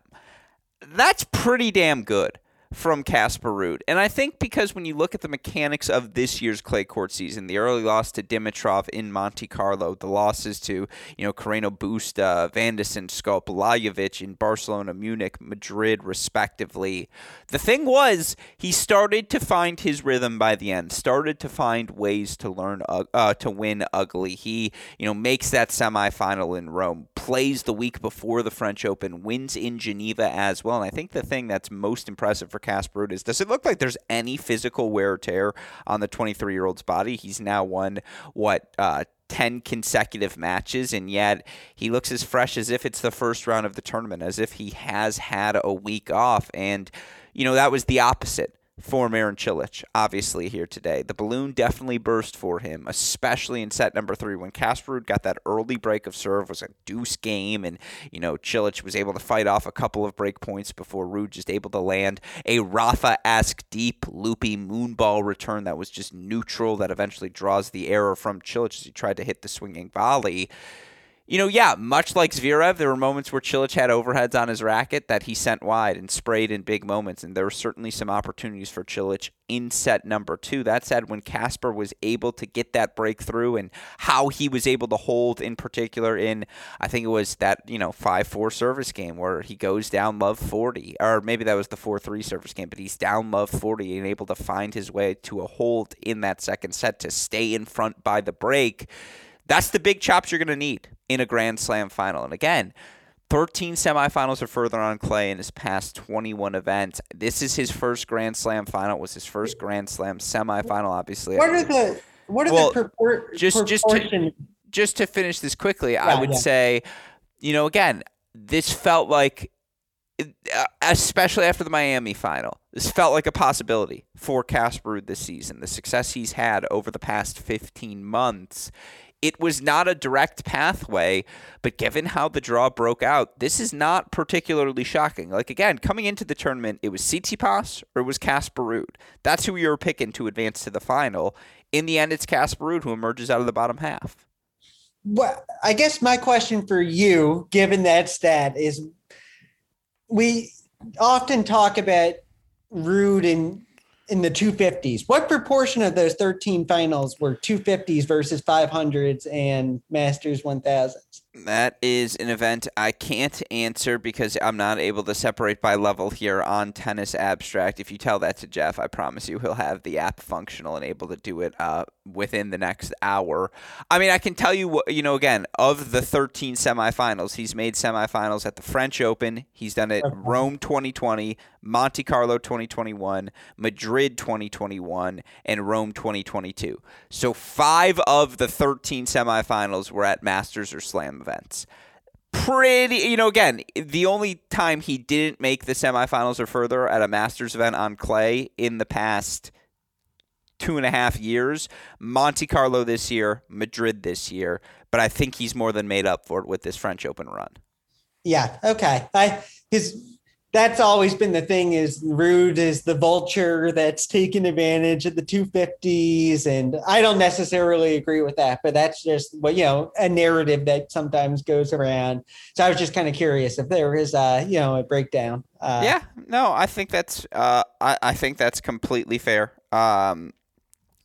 S1: That's pretty damn good from Casper Ruud. And I think because when you look at the mechanics of this year's clay court season, the early loss to Dimitrov in Monte Carlo, the losses to, you know, Carreno Busta, Van de Zandschulp, Lajovic in Barcelona, Munich, Madrid, respectively. The thing was, he started to find his rhythm by the end, started to find ways to learn, uh, to win ugly. He, you know, makes that semifinal in Rome, plays the week before the French Open, wins in Geneva as well. And I think the thing that's most impressive for Casper is does it look like there's any physical wear or tear on the 23 year old's body? He's now won, what, uh, 10 consecutive matches, and yet he looks as fresh as if it's the first round of the tournament, as if he has had a week off. And, you know, that was the opposite for Marin Cilic, obviously, here today. The balloon definitely burst for him, especially in set number three when Casper Ruud got that early break of serve. was a deuce game, and, you know, Cilic was able to fight off a couple of break points before Ruud just able to land a Rafa-esque deep, loopy moonball return that was just neutral that eventually draws the error from Cilic as he tried to hit the swinging volley you know, yeah, much like Zverev, there were moments where Cilic had overheads on his racket that he sent wide and sprayed in big moments, and there were certainly some opportunities for Cilic in set number two. That said, when Casper was able to get that breakthrough and how he was able to hold, in particular, in I think it was that you know five four service game where he goes down love forty, or maybe that was the four three service game, but he's down love forty and able to find his way to a hold in that second set to stay in front by the break that's the big chops you're going to need in a Grand Slam final. And again, 13 semifinals or further on clay in his past 21 events. This is his first Grand Slam final. It was his first Grand Slam semifinal, obviously.
S2: What are the what are well, the purport,
S1: just just to, just to finish this quickly? Yeah, I would yeah. say, you know, again, this felt like uh, especially after the Miami final. This felt like a possibility for Casper this season. The success he's had over the past 15 months it was not a direct pathway, but given how the draw broke out, this is not particularly shocking. Like again, coming into the tournament, it was Tsitsipas or it was Casper Ruud. That's who you were picking to advance to the final. In the end, it's Casper Ruud who emerges out of the bottom half.
S2: Well, I guess my question for you, given that stat, is we often talk about Ruud and in the 250s. What proportion of those 13 finals were 250s versus 500s and Masters 1000s?
S1: That is an event I can't answer because I'm not able to separate by level here on Tennis Abstract. If you tell that to Jeff, I promise you he'll have the app functional and able to do it uh, within the next hour. I mean, I can tell you, you know, again, of the 13 semifinals, he's made semifinals at the French Open. He's done it Rome 2020, Monte Carlo 2021, Madrid 2021, and Rome 2022. So five of the 13 semifinals were at Masters or Slam events. Pretty, you know, again, the only time he didn't make the semifinals or further at a Masters event on clay in the past two and a half years. Monte Carlo this year, Madrid this year, but I think he's more than made up for it with this French Open run.
S2: Yeah. Okay. I his that's always been the thing is Ruud is the vulture that's taken advantage of the 250s. And I don't necessarily agree with that, but that's just what, you know, a narrative that sometimes goes around. So I was just kind of curious if there is a, you know, a breakdown.
S1: Uh, yeah, no, I think that's, uh, I, I think that's completely fair. Um,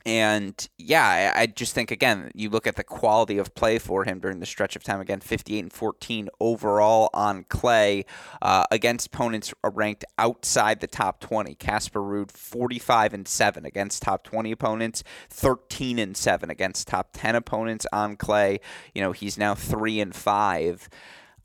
S1: and yeah, I, I, just think again, you look at the quality of play for him during the stretch of time. Again, 58 and 14 overall on clay uh, against opponents ranked outside the top 20. Casper Ruud 45 and 7 against top 20 opponents, 13 and 7 against top 10 opponents on clay. You know, he's now 3 and 5.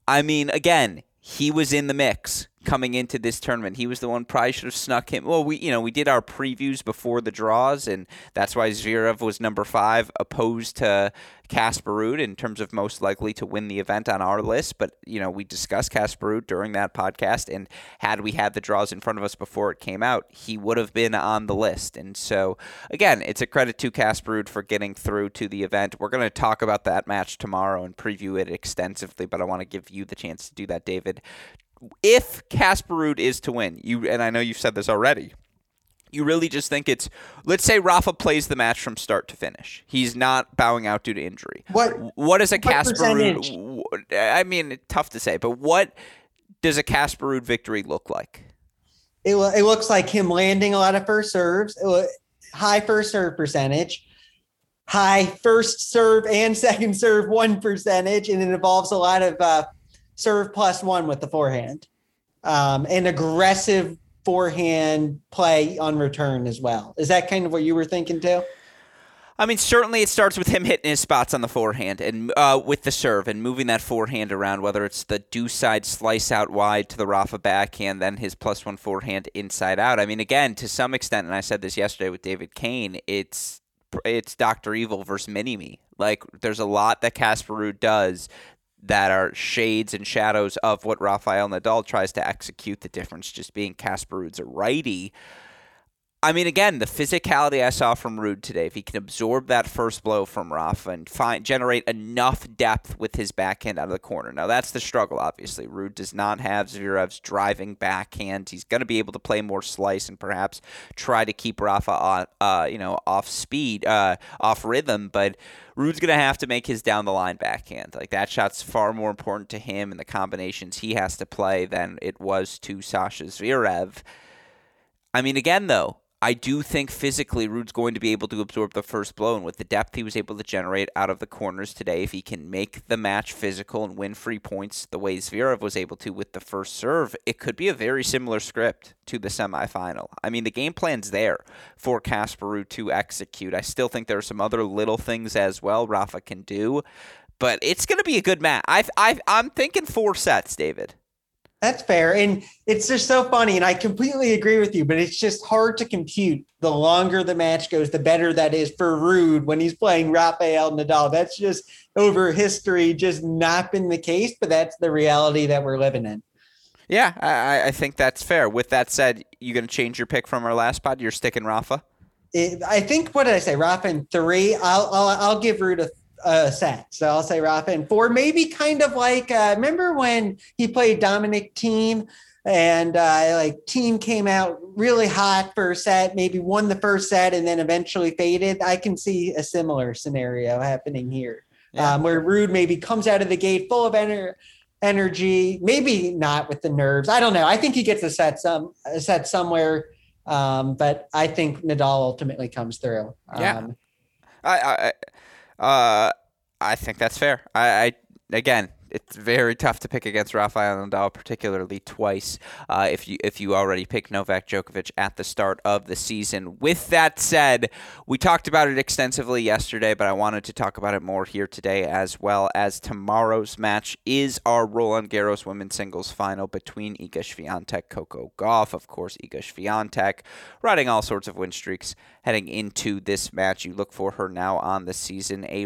S1: I mean, again, he was in the mix coming into this tournament. He was the one probably should have snuck him. Well, we you know we did our previews before the draws, and that's why Zverev was number five, opposed to Casper Ruud in terms of most likely to win the event on our list. But you know we discussed Casper Ruud during that podcast, and had we had the draws in front of us before it came out, he would have been on the list. And so again, it's a credit to Casper Ruud for getting through to the event. We're going to talk about that match tomorrow and preview it extensively, but I want to give you the chance to do that, David if Casper Ruud is to win, you and I know you've said this already. You really just think it's let's say Rafa plays the match from start to finish. He's not bowing out due to injury.
S2: What
S1: what is a Casper Ruud? I mean, tough to say, but what does a Casper Ruud victory look like?
S2: It, it looks like him landing a lot of first serves, high first serve percentage, high first serve and second serve one percentage, and it involves a lot of uh, serve plus one with the forehand, um, and aggressive forehand play on return as well. Is that kind of what you were thinking too?
S1: I mean, certainly it starts with him hitting his spots on the forehand and uh, with the serve and moving that forehand around, whether it's the do side slice out wide to the Rafa backhand, then his plus one forehand inside out. I mean, again, to some extent, and I said this yesterday with David Kane, it's it's Doctor Evil versus Mini Me. Like, there's a lot that Casper Ruud does that are shades and shadows of what Rafael Nadal tries to execute. The difference just being Casper Ruud's a righty. I mean, again, the physicality I saw from Ruud today, if he can absorb that first blow from Rafa and find generate enough depth with his backhand out of the corner. Now, that's the struggle, obviously. Ruud does not have Zverev's driving backhand. He's going to be able to play more slice and perhaps try to keep Rafa on, uh, you know, off speed, uh, off rhythm. But Ruud's going to have to make his down the line backhand. Like that shot's far more important to him and the combinations he has to play than it was to Sasha Zverev. I mean, again, though, I do think physically Ruud's going to be able to absorb the first blow, and with the depth he was able to generate out of the corners today, if he can make the match physical and win free points the way Zverev was able to with the first serve, it could be a very similar script to the semifinal. I mean, the game plan's there for Casper Ruud to execute. I still think there are some other little things as well Rafa can do, but it's going to be a good match. I, I, I'm thinking four sets, David.
S2: That's fair. And it's just so funny. And I completely agree with you, but it's just hard to compute. The longer the match goes, the better that is for Ruud when he's playing Rafael Nadal. That's just over history, just not been the case, but that's the reality that we're living in.
S1: Yeah, I, I think that's fair. With that said, you going to change your pick from our last pod? You're sticking Rafa?
S2: It, I think, what did I say? Rafa in three. I'll, I'll, I'll give Ruud a uh, set. So I'll say Rafa and four, maybe kind of like uh, remember when he played Dominic Thiem and uh, like Thiem came out really hot first set, maybe won the first set and then eventually faded. I can see a similar scenario happening here, yeah. um, where Ruud maybe comes out of the gate full of ener- energy, maybe not with the nerves. I don't know. I think he gets a set some a set somewhere, um, but I think Nadal ultimately comes through. Um,
S1: yeah. I, I uh, I think that's fair. I, I again, it's very tough to pick against Rafael Nadal, particularly twice. Uh, if you if you already picked Novak Djokovic at the start of the season. With that said, we talked about it extensively yesterday, but I wanted to talk about it more here today as well as tomorrow's match is our Roland Garros women's singles final between Iga Swiatek, Coco Gauff, of course, Iga Swiatek, riding all sorts of win streaks heading into this match. You look for her now on the season a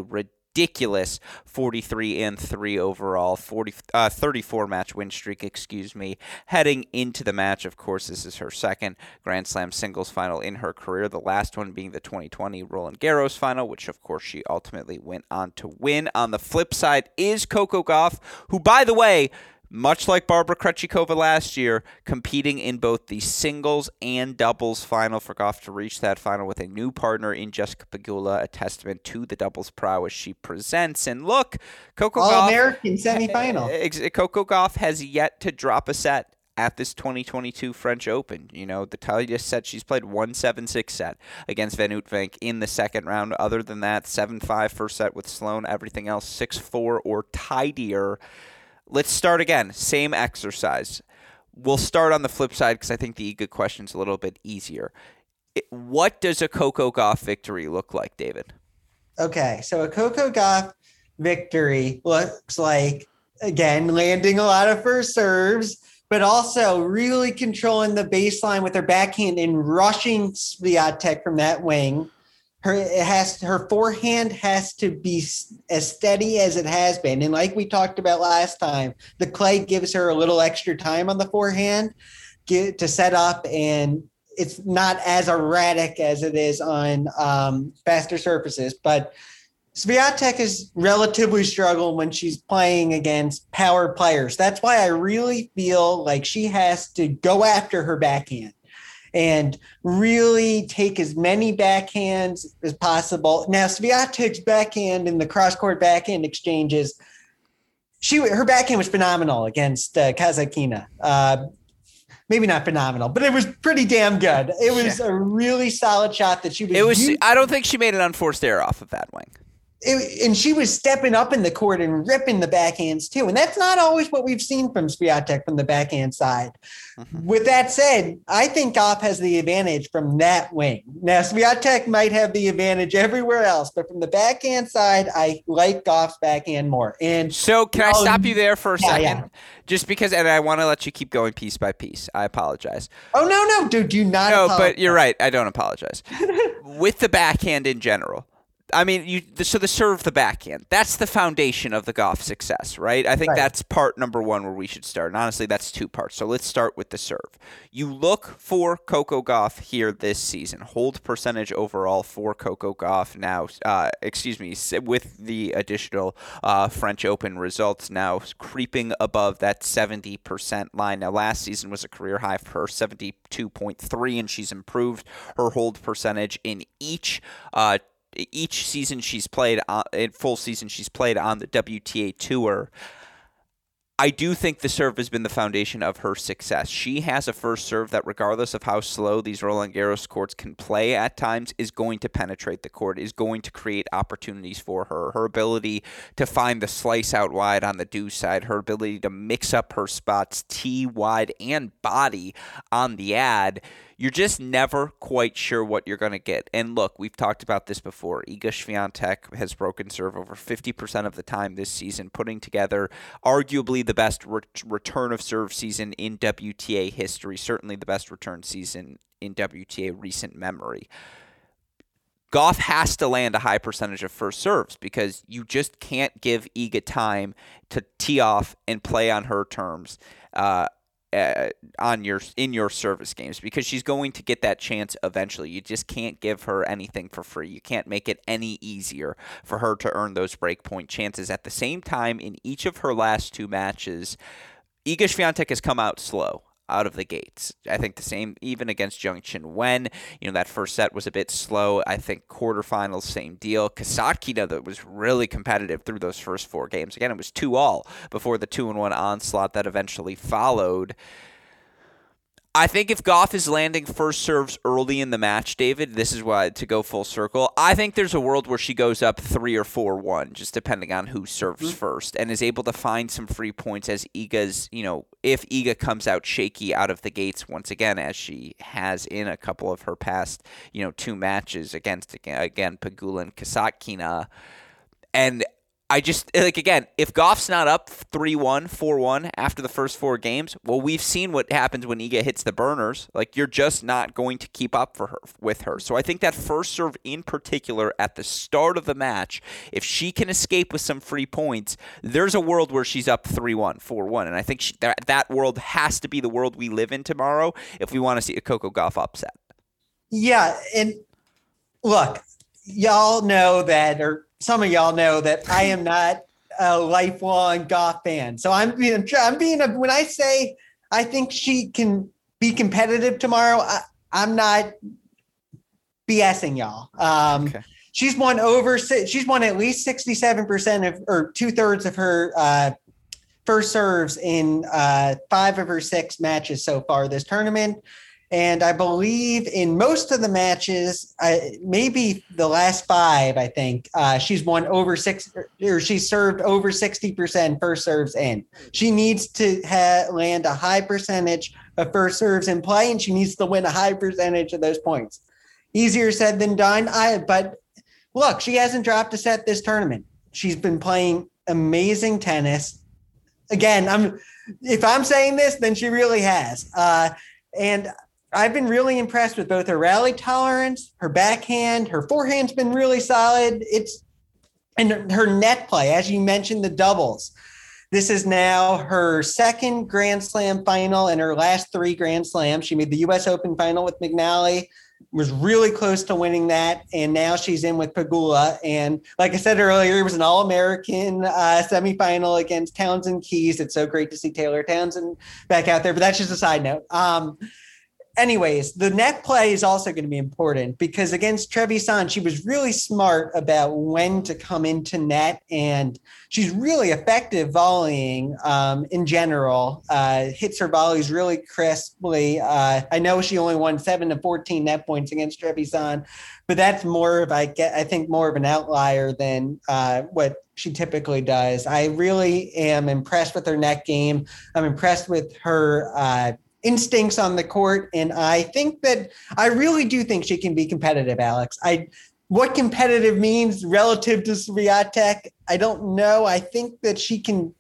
S1: 43 and 3 overall. 40 uh, 34 match win streak excuse me. Heading into the match of course this is her second grand slam singles final in her career. The last one being the 2020 Roland Garros final which of course she ultimately went on to win. On the flip side is Coco Gauff who by the way much like Barbara Krejcikova last year, competing in both the singles and doubles final for Gauff to reach that final with a new partner in Jessica Pegula, a testament to the doubles prowess she presents. And look, Coco
S2: All
S1: Gauff,
S2: American semifinal.
S1: Eh, Coco Gauff has yet to drop a set at this 2022 French Open. You know, the Talia set she's played one seven six set against Van Uytvanck in the second round. Other than that, 7-5 first set with Sloane. Everything else 6-4 or tidier. Let's start again. Same exercise. We'll start on the flip side because I think the Iga question's a little bit easier. It, what does a Coco Gauff victory look like, David?
S2: Okay, so a Coco Gauff victory looks like again landing a lot of first serves, but also really controlling the baseline with her backhand and rushing Swiatek from that wing. Her it has her forehand has to be as steady as it has been, and like we talked about last time, the clay gives her a little extra time on the forehand get, to set up and it's not as erratic as it is on um, faster surfaces, but Swiatek is relatively struggled when she's playing against power players. That's why I really feel like she has to go after her backhand and really take as many backhands as possible. Now, Swiatek's backhand in the cross court backhand exchanges, she her backhand was phenomenal against uh, Kasatkina. Uh, maybe not phenomenal, but it was pretty damn good. It was yeah. a really solid shot that she was.
S1: It was. Using. I don't think she made an unforced error off of that wing
S2: it, and she was stepping up in the court and ripping the backhands too. And that's not always what we've seen from Swiatek from the backhand side. Mm-hmm. With that said, I think Gauff has the advantage from that wing. Now, Swiatek might have the advantage everywhere else, but from the backhand side, I like Gauff's backhand more. And
S1: so, can I stop you there for a yeah, second? Yeah. Just because, and I want to let you keep going piece by piece. I apologize.
S2: Oh no, no, dude, do not.
S1: No,
S2: apologize.
S1: but you're right. I don't apologize. With the backhand in general I mean, you so the serve the backhand. That's the foundation of the Gauff success, right? I think right. that's part number one where we should start. And honestly, that's two parts. So let's start with the serve. You look for Coco Gauff here this season. Hold percentage overall for Coco Gauff now. Uh, excuse me, with the additional uh, French Open results now creeping above that seventy percent line. Now, last season was a career high for her, seventy-two point three, and she's improved her hold percentage in each. Uh, each season she's played on, in full season she's played on the WTA tour. I do think the serve has been the foundation of her success. She has a first serve that, regardless of how slow these Roland Garros courts can play at times, is going to penetrate the court, is going to create opportunities for her. Her ability to find the slice out wide on the deuce side, her ability to mix up her spots, tee wide and body on the ad you're just never quite sure what you're going to get. And look, we've talked about this before. Iga Swiatek has broken serve over 50% of the time this season, putting together arguably the best re- return of serve season in WTA history, certainly the best return season in WTA recent memory. Gauff has to land a high percentage of first serves because you just can't give Iga time to tee off and play on her terms. Uh, uh, on your in your service games because she's going to get that chance eventually. You just can't give her anything for free. You can't make it any easier for her to earn those breakpoint chances. At the same time, in each of her last two matches, Iga Swiatek has come out slow out of the gates. I think the same even against Zheng Qinwen. You know, that first set was a bit slow. I think quarterfinals, same deal. Kasatkina that was really competitive through those first four games. Again, it was two all before the two and one onslaught that eventually followed. I think if Gauff is landing first serves early in the match, David, this is why to go full circle. I think there's a world where she goes up three or four one, just depending on who serves mm-hmm. first, and is able to find some free points as Iga's, you know, if Iga comes out shaky out of the gates once again, as she has in a couple of her past, you know, two matches against again Pegula and Kasatkina. And I just like again, if Gauff's not up 3-1, 4-1 after the first four games, well we've seen what happens when Iga hits the burners. Like you're just not going to keep up for her with her. So I think that first serve in particular at the start of the match, if she can escape with some free points, there's a world where she's up 3-1, 4-1 and I think she, that that world has to be the world we live in tomorrow if we want to see a Coco Gauff upset.
S2: Yeah, and look, y'all know that or some of y'all know that I am not a lifelong Gauff fan. So I'm being, I'm being, a, when I say I think she can be competitive tomorrow, I, am not BSing y'all. Um, okay. She's won over, she's won at least 67% of, or two thirds of her uh, first serves in uh, five of her six matches so far this tournament. And I believe in most of the matches, maybe the last five, I think uh, she's won over six, or she's served over sixty percent first serves in. She needs to ha- land a high percentage of first serves in play, and she needs to win a high percentage of those points. Easier said than done. I but look, she hasn't dropped a set this tournament. She's been playing amazing tennis. Again, I'm if I'm saying this, then she really has. Uh, and I've been really impressed with both her rally tolerance, her backhand, her forehand's been really solid. It's and her net play, as you mentioned, the doubles. This is now her second Grand Slam final and her last three Grand Slams. She made the U.S. Open final with McNally, was really close to winning that, and now she's in with Pegula. And like I said earlier, it was an All-American uh, semifinal against Townsend Keys. It's so great to see Taylor Townsend back out there. But that's just a side note. Um, anyways, the net play is also going to be important because against Trevisan, she was really smart about when to come into net, and she's really effective volleying um, in general. Uh, hits her volleys really crisply. Uh, I know she only won seven to fourteen net points against Trevisan, but that's more of I get I think more of an outlier than uh, what she typically does. I really am impressed with her net game. I'm impressed with her uh, instincts on the court. And I think that I really do think she can be competitive, Alex. I what competitive means relative to Swiatek, I don't know. I think that she can,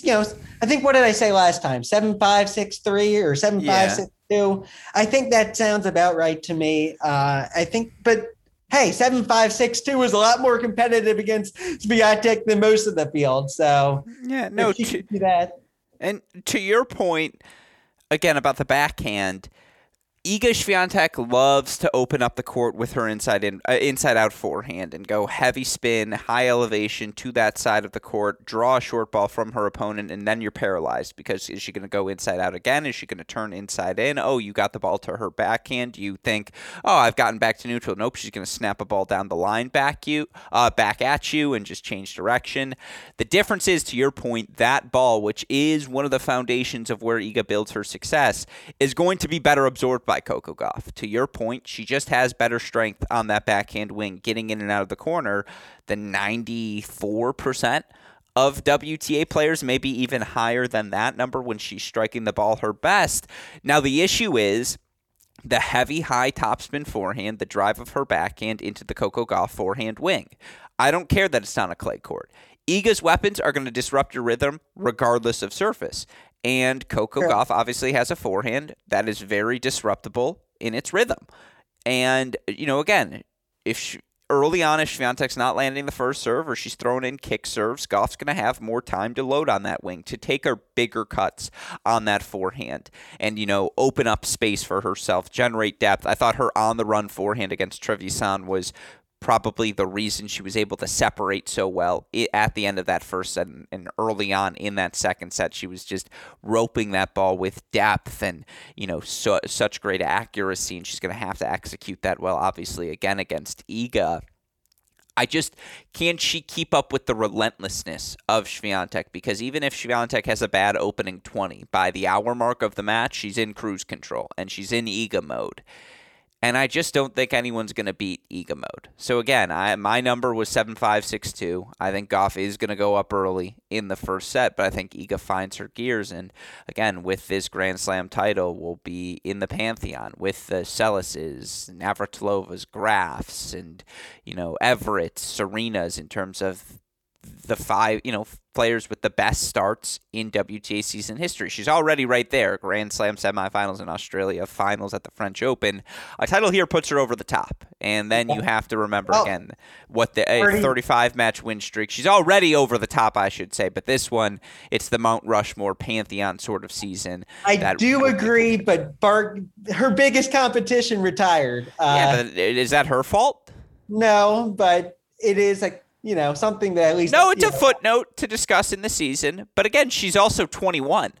S2: you know, I think what did I say last time? Seven five six three or seven five six two. I think that sounds about right to me. Uh, I think, but hey, seven five six two is a lot more competitive against Swiatek than most of the field. So
S1: yeah, no, to, that. And to your point, again about the backhand Iga Swiatek loves to open up the court with her inside in uh, inside out forehand and go heavy spin, high elevation to that side of the court, draw a short ball from her opponent, and then you're paralyzed because is she going to go inside out again? Is she going to turn inside in? Oh, you got the ball to her backhand. You think, oh, I've gotten back to neutral. Nope, she's going to snap a ball down the line back you, uh, back at you, and just change direction. The difference is, to your point, that ball, which is one of the foundations of where Iga builds her success, is going to be better absorbed by by Coco Gauff. To your point, she just has better strength on that backhand wing, getting in and out of the corner than 94% of WTA players, maybe even higher than that number when she's striking the ball her best. Now, the issue is the heavy high topspin forehand, the drive of her backhand into the Coco Gauff forehand wing. I don't care that it's not a clay court. Iga's weapons are going to disrupt your rhythm regardless of surface. And Coco sure. Gauff obviously has a forehand that is very disruptible in its rhythm. And, you know, again, if she, early on, if Swiatek's not landing the first serve or she's throwing in kick serves, Gauff's going to have more time to load on that wing, to take her bigger cuts on that forehand and, you know, open up space for herself, generate depth. I thought her on the run forehand against Trevisan was probably the reason she was able to separate so well at the end of that first set and early on in that second set she was just roping that ball with depth and you know so, such great accuracy and she's going to have to execute that well obviously again against Iga. I just can't she keep up with the relentlessness of Swiatek? Because even if Swiatek has a bad opening 20 by the hour mark of the match she's in cruise control and she's in Iga mode and I just don't think anyone's going to beat Iga mode. So again, I, my number was seven five six two. I think Gauff is going to go up early in the first set, but I think Iga finds her gears, and again, with this Grand Slam title, will be in the pantheon with the Selises, Navratilovas, Grafs, and you know Evert, Serenas in terms of the five, you know, players with the best starts in WTA season history. She's already right there. Grand Slam semifinals in Australia, finals at the French Open. A title here puts her over the top. And then you have to remember oh, again what the a 35 match win streak. She's already over the top, I should say. But this one, it's the Mount Rushmore pantheon sort of season.
S2: I do agree, but Bart, her biggest competition retired.
S1: Uh, yeah, but is that her fault?
S2: No, but it is a you know, something that at least.
S1: No, it's a
S2: know.
S1: footnote to discuss in the season. But again, she's also 21.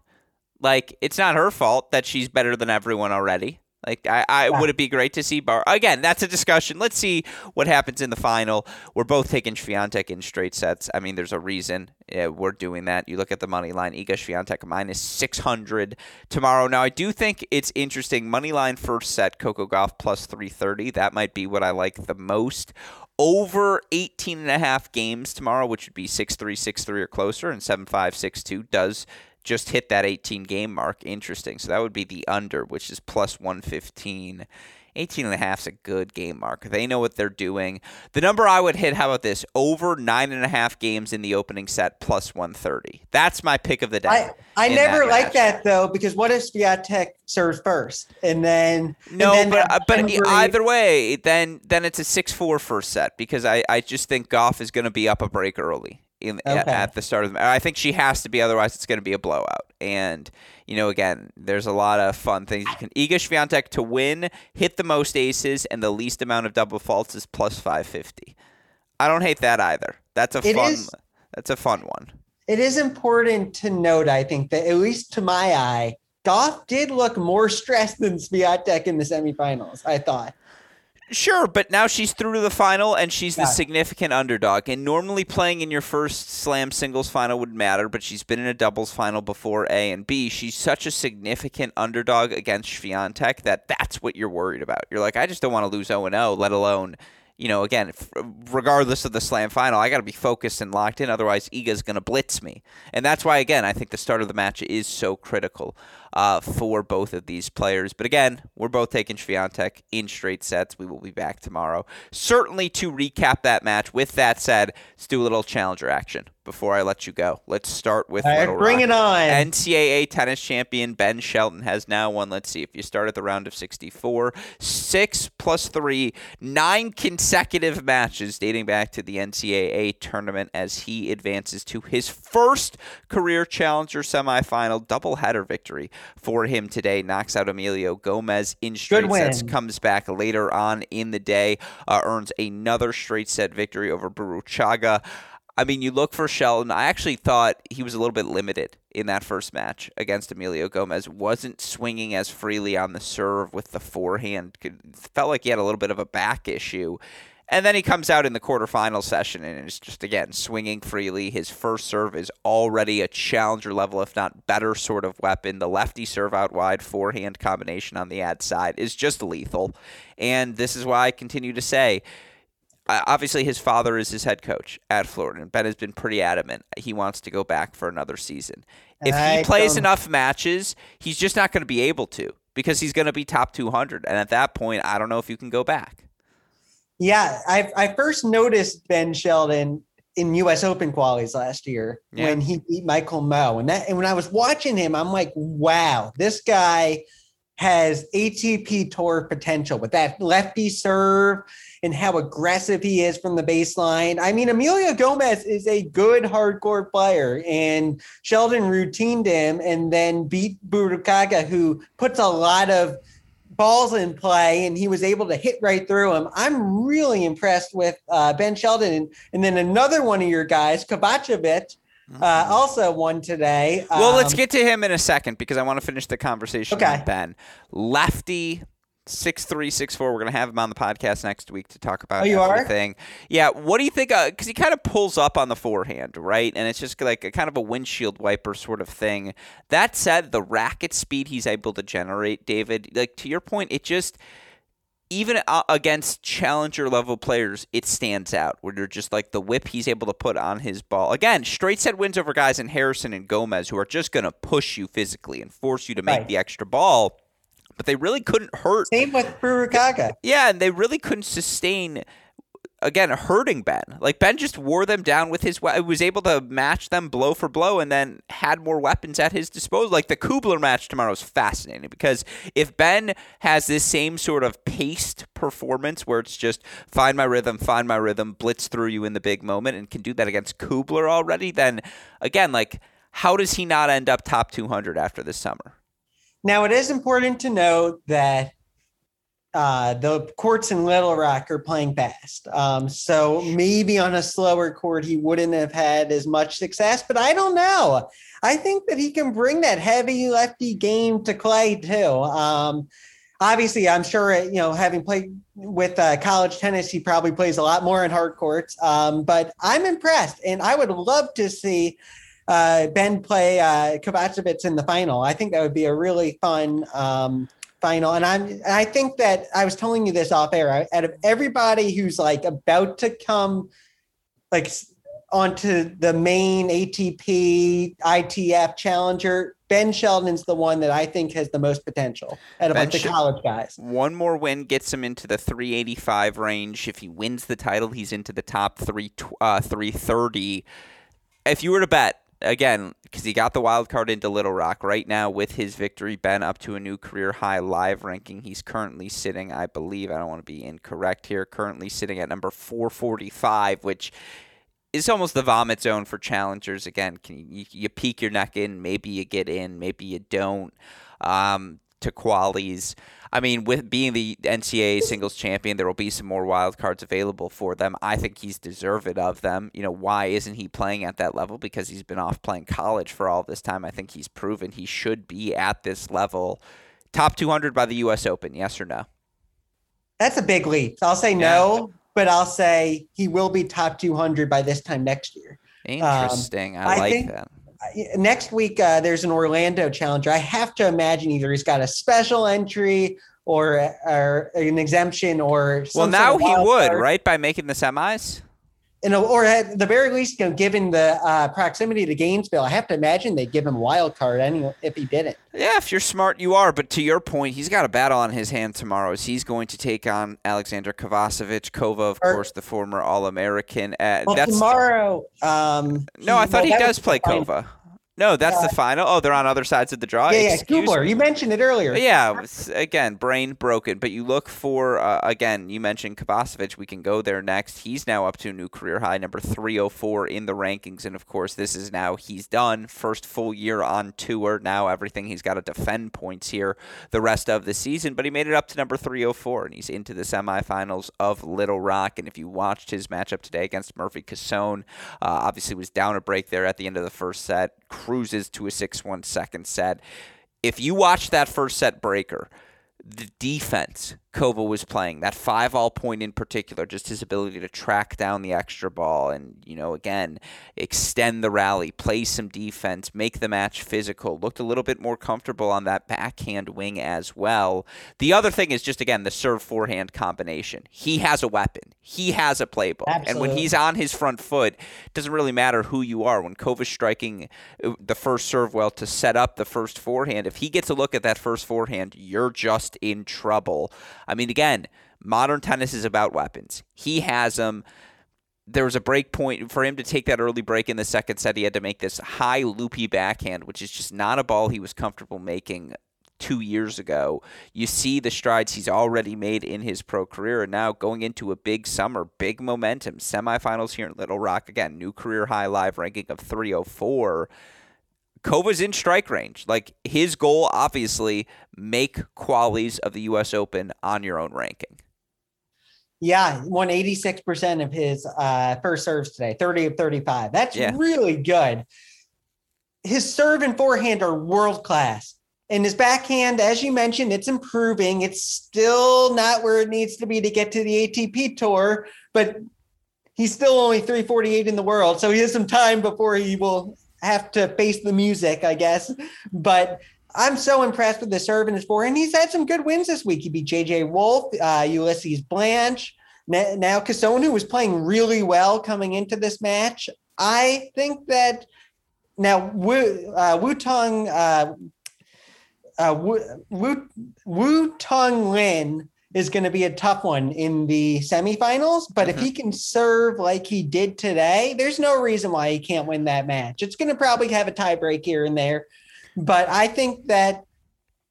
S1: Like, it's not her fault that she's better than everyone already. Like, I, I yeah. would it be great to see Bar again? That's a discussion. Let's see what happens in the final. We're both taking Swiatek in straight sets. I mean, there's a reason yeah, we're doing that. You look at the money line, Iga Swiatek minus 600 tomorrow. Now, I do think it's interesting. Money line first set, Coco Gauff plus 330. That might be what I like the most over 18 and a half games tomorrow, which would be 6 3, 6 3 or closer, and 7 5, 6 2 does just hit that 18 game mark. Interesting. So that would be the under, which is plus 115. 18 and a half is a good game mark. They know what they're doing. The number I would hit, how about this? Over nine and a half games in the opening set, plus 130. That's my pick of the day.
S2: I, I never that like that though, because what if Swiatek serves first and then
S1: no,
S2: and
S1: then but uh, but either way, then then it's a 6-4 first set because I I just think Gauff is going to be up a break early in okay. at, at, the start of the. Match. I think she has to be, otherwise it's going to be a blowout. And you know, again, there's a lot of fun things. You can Iga Swiatek to win, hit the most aces, and the least amount of double faults is plus five fifty. I don't hate that either. That's a it fun. Is, that's a fun one.
S2: It is important to note, I think, that at least to my eye, Gauff did look more stressed than Swiatek in the semifinals. I thought.
S1: Sure, but now she's through to the final and she's the significant underdog. And normally playing in your first slam singles final would matter, but she's been in a doubles final before A and B. She's such a significant underdog against Swiatek that that's what you're worried about. You're like, I just don't want to lose 0 0, let alone you know, again, regardless of the slam final, I got to be focused and locked in. Otherwise, Iga's going to blitz me. And that's why, again, I think the start of the match is so critical uh, for both of these players. But again, we're both taking Swiatek in straight sets. We will be back tomorrow. Certainly to recap that match. With that said, let's do a little challenger action before I let you go. Let's start with
S2: right, bring it on.
S1: NCAA tennis champion Ben Shelton has now won. Let's see if you start at the round of 64, six plus three, nine consecutive matches dating back to the NCAA tournament as he advances to his first career challenger semifinal doubleheader victory for him today. Knocks out Emilio Gomez in straight sets. Comes back later on in the day, uh, earns another straight set victory over Burruchaga. I mean, you look for Shelton. I actually thought he was a little bit limited in that first match against Emilio Gomez. Wasn't swinging as freely on the serve with the forehand. Felt like he had a little bit of a back issue. And then he comes out in the quarterfinal session and is just, again, swinging freely. His first serve is already a challenger level, if not better, sort of weapon. The lefty serve out wide, forehand combination on the ad side is just lethal. And this is why I continue to say uh, obviously his father is his head coach at Florida, and Ben has been pretty adamant he wants to go back for another season. If he plays um, enough matches, he's just not going to be able to because he's going to be top 200, and at that point, I don't know if you can go back.
S2: Yeah, I I first noticed Ben Shelton in U.S. Open qualies last year yeah. when he beat Michael Mmoh, and that and when I was watching him, I'm like, wow, this guy has ATP Tour potential with that lefty serve and how aggressive he is from the baseline. I mean, Emilio Gomez is a good hardcore player, and Shelton routined him and then beat Burruchaga, who puts a lot of balls in play, and he was able to hit right through him. I'm really impressed with uh, Ben Shelton. And, and, then another one of your guys, Kovacevic, uh, mm-hmm. also won today.
S1: Well, um, let's get to him in a second because I want to finish the conversation okay. with Ben. Lefty Six three six four. We're gonna have him on the podcast next week to talk about
S2: oh, you
S1: everything. Are? Yeah. What do you think? Because uh, he kind of pulls up on the forehand, right? And it's just like a kind of a windshield wiper sort of thing. That said, the racket speed he's able to generate, David, like to your point, it just even uh, against challenger level players, it stands out where they're just like the whip he's able to put on his ball. Again, straight set wins over guys in Harrison and Gomez who are just going to push you physically and force you to make right. the extra ball. But they really couldn't hurt.
S2: Same with Furukawa.
S1: Yeah, and they really couldn't sustain again hurting Ben. Like Ben just wore them down with his was able to match them blow for blow and then had more weapons at his disposal. Like the Kubler match tomorrow is fascinating because if Ben has this same sort of paced performance where it's just find my rhythm, find my rhythm, blitz through you in the big moment and can do that against Kubler already, then again like how does he not end up top 200 after this summer?
S2: Now it is important to note that uh, the courts in Little Rock are playing fast. Um, so maybe on a slower court, he wouldn't have had as much success, but I don't know. I think that he can bring that heavy lefty game to Clay too. Um, obviously, I'm sure, you know, having played with uh, college tennis, he probably plays a lot more in hard courts. Um, but I'm impressed, and I would love to see uh, Ben play uh, Kovacevic in the final. I think that would be a really fun um, final. And I'm I think that I was telling you this off air. Out of everybody who's like about to come like onto the main ATP ITF challenger, Ben Shelton's the one that I think has the most potential out of the college guys.
S1: One more win gets him into the 385 range. If he wins the title, he's into the top three uh, 330. If you were to bet again, because he got the wild card into Little Rock right now with his victory, Ben up to a new career high live ranking. He's currently sitting, I believe, I don't want to be incorrect here, currently sitting at number 445, which is almost the vomit zone for challengers. Again, can you, you peek your neck in, maybe you get in, maybe you don't. Um, to qualies. I mean, with being the NCAA singles champion, there will be some more wild cards available for them. I think he's deserved of them. You know, why isn't he playing at that level? Because he's been off playing college for all this time. I think he's proven he should be at this level. Top 200 by the U.S. Open, yes or no?
S2: That's a big leap. I'll say no, but I'll say he will be top 200 by this time next year.
S1: Interesting. Um, I, I, like think, that
S2: next week uh, there's an Orlando Challenger. I have to imagine either he's got a special entry or, or an exemption or
S1: well now he would card. right by making the semis
S2: you know, or at the very least, you know, given the uh, proximity to Gainesville, I have to imagine they'd give him wild card anyway if he didn't.
S1: Yeah, if you're smart, you are. But to your point, he's got a battle on his hand tomorrow. As he's going to take on Alexander Kovacevic, Kova, of or, course, the former All American. Uh,
S2: well, that's tomorrow. Um,
S1: no, I thought well, he does play Kova. No, that's uh, the final. Oh, they're on other sides of the draw.
S2: Yeah, yeah. Kubler, you mentioned it earlier.
S1: Yeah, again, brain broken. But you look for uh, again. You mentioned Kovacevic. We can go there next. He's now up to a new career high, number three hundred four in the rankings, and of course, this is now he's done first full year on tour. Now everything he's got to defend points here the rest of the season. But he made it up to number three hundred four, and he's into the semifinals of Little Rock. And if you watched his matchup today against Murphy Cassone, uh, obviously was down a break there at the end of the first set cruises to a 6 1 second set. If you watch that first set breaker, the defense Kova was playing, that five all point in particular, just his ability to track down the extra ball and, you know, again, extend the rally, play some defense, make the match physical, looked a little bit more comfortable on that backhand wing as well. The other thing is just, again, the serve forehand combination. He has a weapon, he has a playbook. Absolutely. And when he's on his front foot, it doesn't really matter who you are. When Kova's striking uh, the first serve well to set up the first forehand, if he gets a look at that first forehand, you're just in trouble. I mean, again, modern tennis is about weapons. He has them. There was a break point for him to take that early break in the second set. He had to make this high loopy backhand, which is just not a ball he was comfortable making two years ago. You see the strides he's already made in his pro career, and now going into a big summer, big momentum, semifinals here in Little Rock again, new career high live ranking of 304. Kova's in strike range. Like his goal, obviously, make qualies of the U.S. Open on your own ranking.
S2: Yeah, won 86% of his uh, first serves today, 30 of 35. That's yeah. really good. His serve and forehand are world class. and his backhand, as you mentioned, it's improving. It's still not where it needs to be to get to the ATP tour, but he's still only 348 in the world. So he has some time before he will have to face the music, I guess. But I'm so impressed with the serve and his and He's had some good wins this week. He beat JJ Wolf, uh, Ulises Blanch, now who was playing really well coming into this match. I think that now Wu, uh, Wu Tung uh, uh, Wu Tung-lin is going to be a tough one in the semifinals. But mm-hmm. if he can serve like he did today, there's no reason why he can't win that match. It's going to probably have a tiebreak here and there. But I think that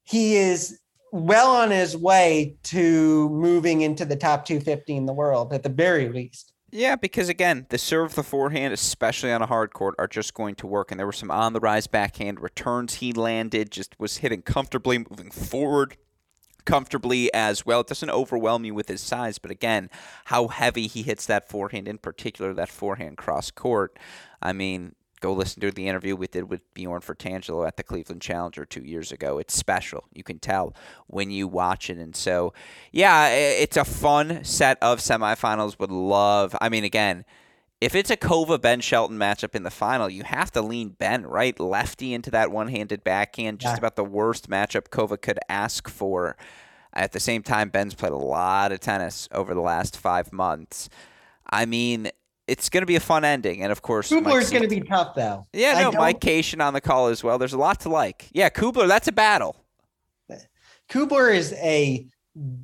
S2: he is well on his way to moving into the top 250 in the world at the very least.
S1: Yeah, because again, the serve, the forehand, especially on a hard court, are just going to work. And there were some on the rise backhand returns he landed, just was hitting comfortably, moving forward comfortably as well. It doesn't overwhelm you with his size, but again, how heavy he hits that forehand, in particular that forehand cross court. I mean, go listen to the interview we did with Bjorn Fratangelo at the Cleveland Challenger two years ago. It's special. You can tell when you watch it. And so, yeah, it's a fun set of semifinals. Would love, I mean, again, if it's a Kova Ben Shelton matchup in the final, you have to lean Ben, right? Lefty into that one handed backhand, just yeah. about the worst matchup Kova could ask for. At the same time, Ben's played a lot of tennis over the last five months. I mean, it's going to be a fun ending, and of course,
S2: Kubler's going to be tough, though.
S1: Yeah, no, Mike Cation on the call as well. There's a lot to like. Yeah, Kubler, that's a battle.
S2: Kubler is a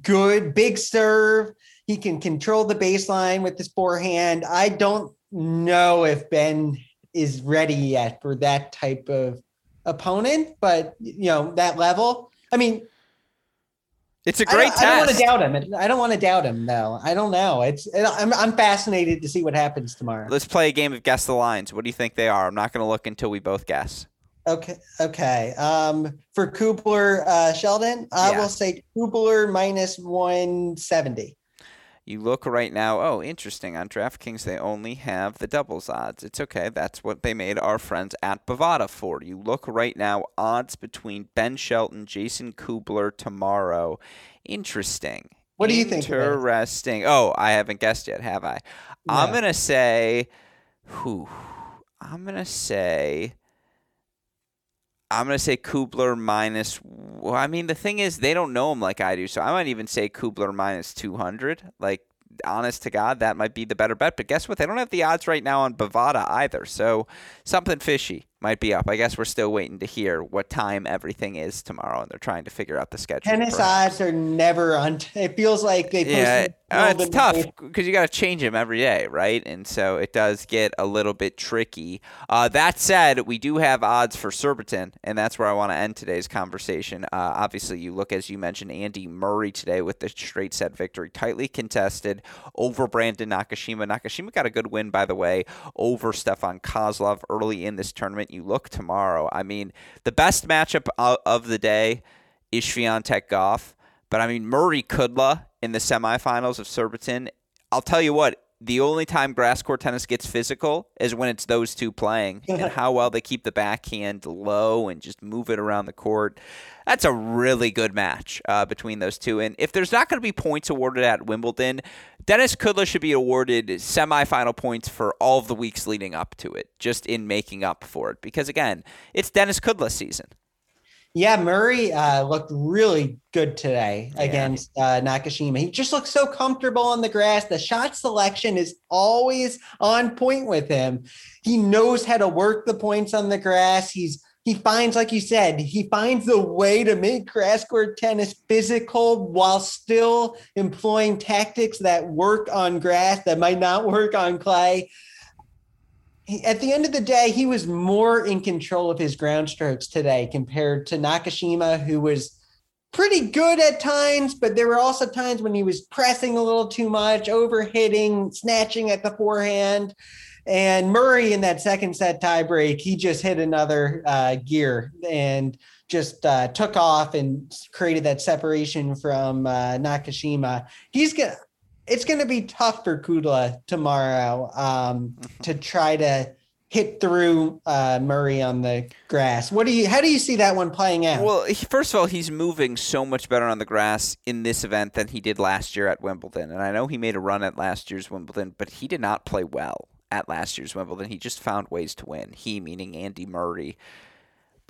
S2: good big serve. He can control the baseline with his forehand. I don't know if Ben is ready yet for that type of opponent, but you know that level. I mean,
S1: it's a great
S2: I
S1: don't,
S2: I don't want to doubt him. I don't want to doubt him though. I don't know. It's I'm I'm fascinated to see what happens tomorrow.
S1: Let's play a game of guess the lines. What do you think they are? I'm not going to look until we both guess.
S2: Okay. Okay. Um, for Kubler, uh, Shelton, I yeah. will say Kubler minus 170.
S1: You look right now, oh, interesting. On DraftKings, they only have the doubles odds. It's okay. That's what they made our friends at Bovada for. You look right now, odds between Ben Shelton, Jason Kubler tomorrow. Interesting.
S2: What do you think?
S1: Interesting. Oh, I haven't guessed yet, have I? No. I'm going to say, whew, I'm going to say. I'm gonna say Kubler minus. Well, I mean, the thing is, they don't know him like I do, so I might even say Kubler minus 200. Like, honest to God, that might be the better bet. But guess what? They don't have the odds right now on Bovada either, so something fishy might be up. I guess we're still waiting to hear what time everything is tomorrow, and they're trying to figure out the schedule.
S2: Tennis odds are never on. T- it feels like they.
S1: Yeah, uh, it's tough because you got to change them every day, right? And so it does get a little bit tricky. Uh, that said, we do have odds for Surbiton, and that's where I want to end today's conversation. Uh, obviously, you look as you mentioned Andy Murray today with the straight set victory, tightly contested over Brandon Nakashima. Nakashima got a good win, by the way, over Stefan Kozlov early in this tournament you look tomorrow, I mean, the best matchup of the day is Swiatek Gauff. But I mean, Murray Kudla in the semifinals of Surbiton. I'll tell you what, the only time grass court tennis gets physical is when it's those two playing and how well they keep the backhand low and just move it around the court. That's a really good match uh, between those two. And if there's not going to be points awarded at Wimbledon, Denis Kudla should be awarded semifinal points for all of the weeks leading up to it, just in making up for it. Because again, it's Denis Kudla season.
S2: Yeah, Murray uh, looked really good today yeah. against uh, Nakashima. He just looks so comfortable on the grass. The shot selection is always on point with him. He knows how to work the points on the grass. He's he finds, like you said, he finds the way to make grass court tennis physical while still employing tactics that work on grass that might not work on clay at the end of the day, he was more in control of his ground strokes today compared to Nakashima, who was pretty good at times, but there were also times when he was pressing a little too much, overhitting, snatching at the forehand. And Murray in that second set tiebreak, he just hit another uh, gear and just uh, took off and created that separation from uh, Nakashima. He's gonna it's going to be tough for Kudla tomorrow um, mm-hmm. to try to hit through uh, Murray on the grass. What do you? How do you see that one playing out?
S1: Well, first of all, he's moving so much better on the grass in this event than he did last year at Wimbledon. And I know he made a run at last year's Wimbledon, but he did not play well at last year's Wimbledon. He just found ways to win. He, meaning Andy Murray.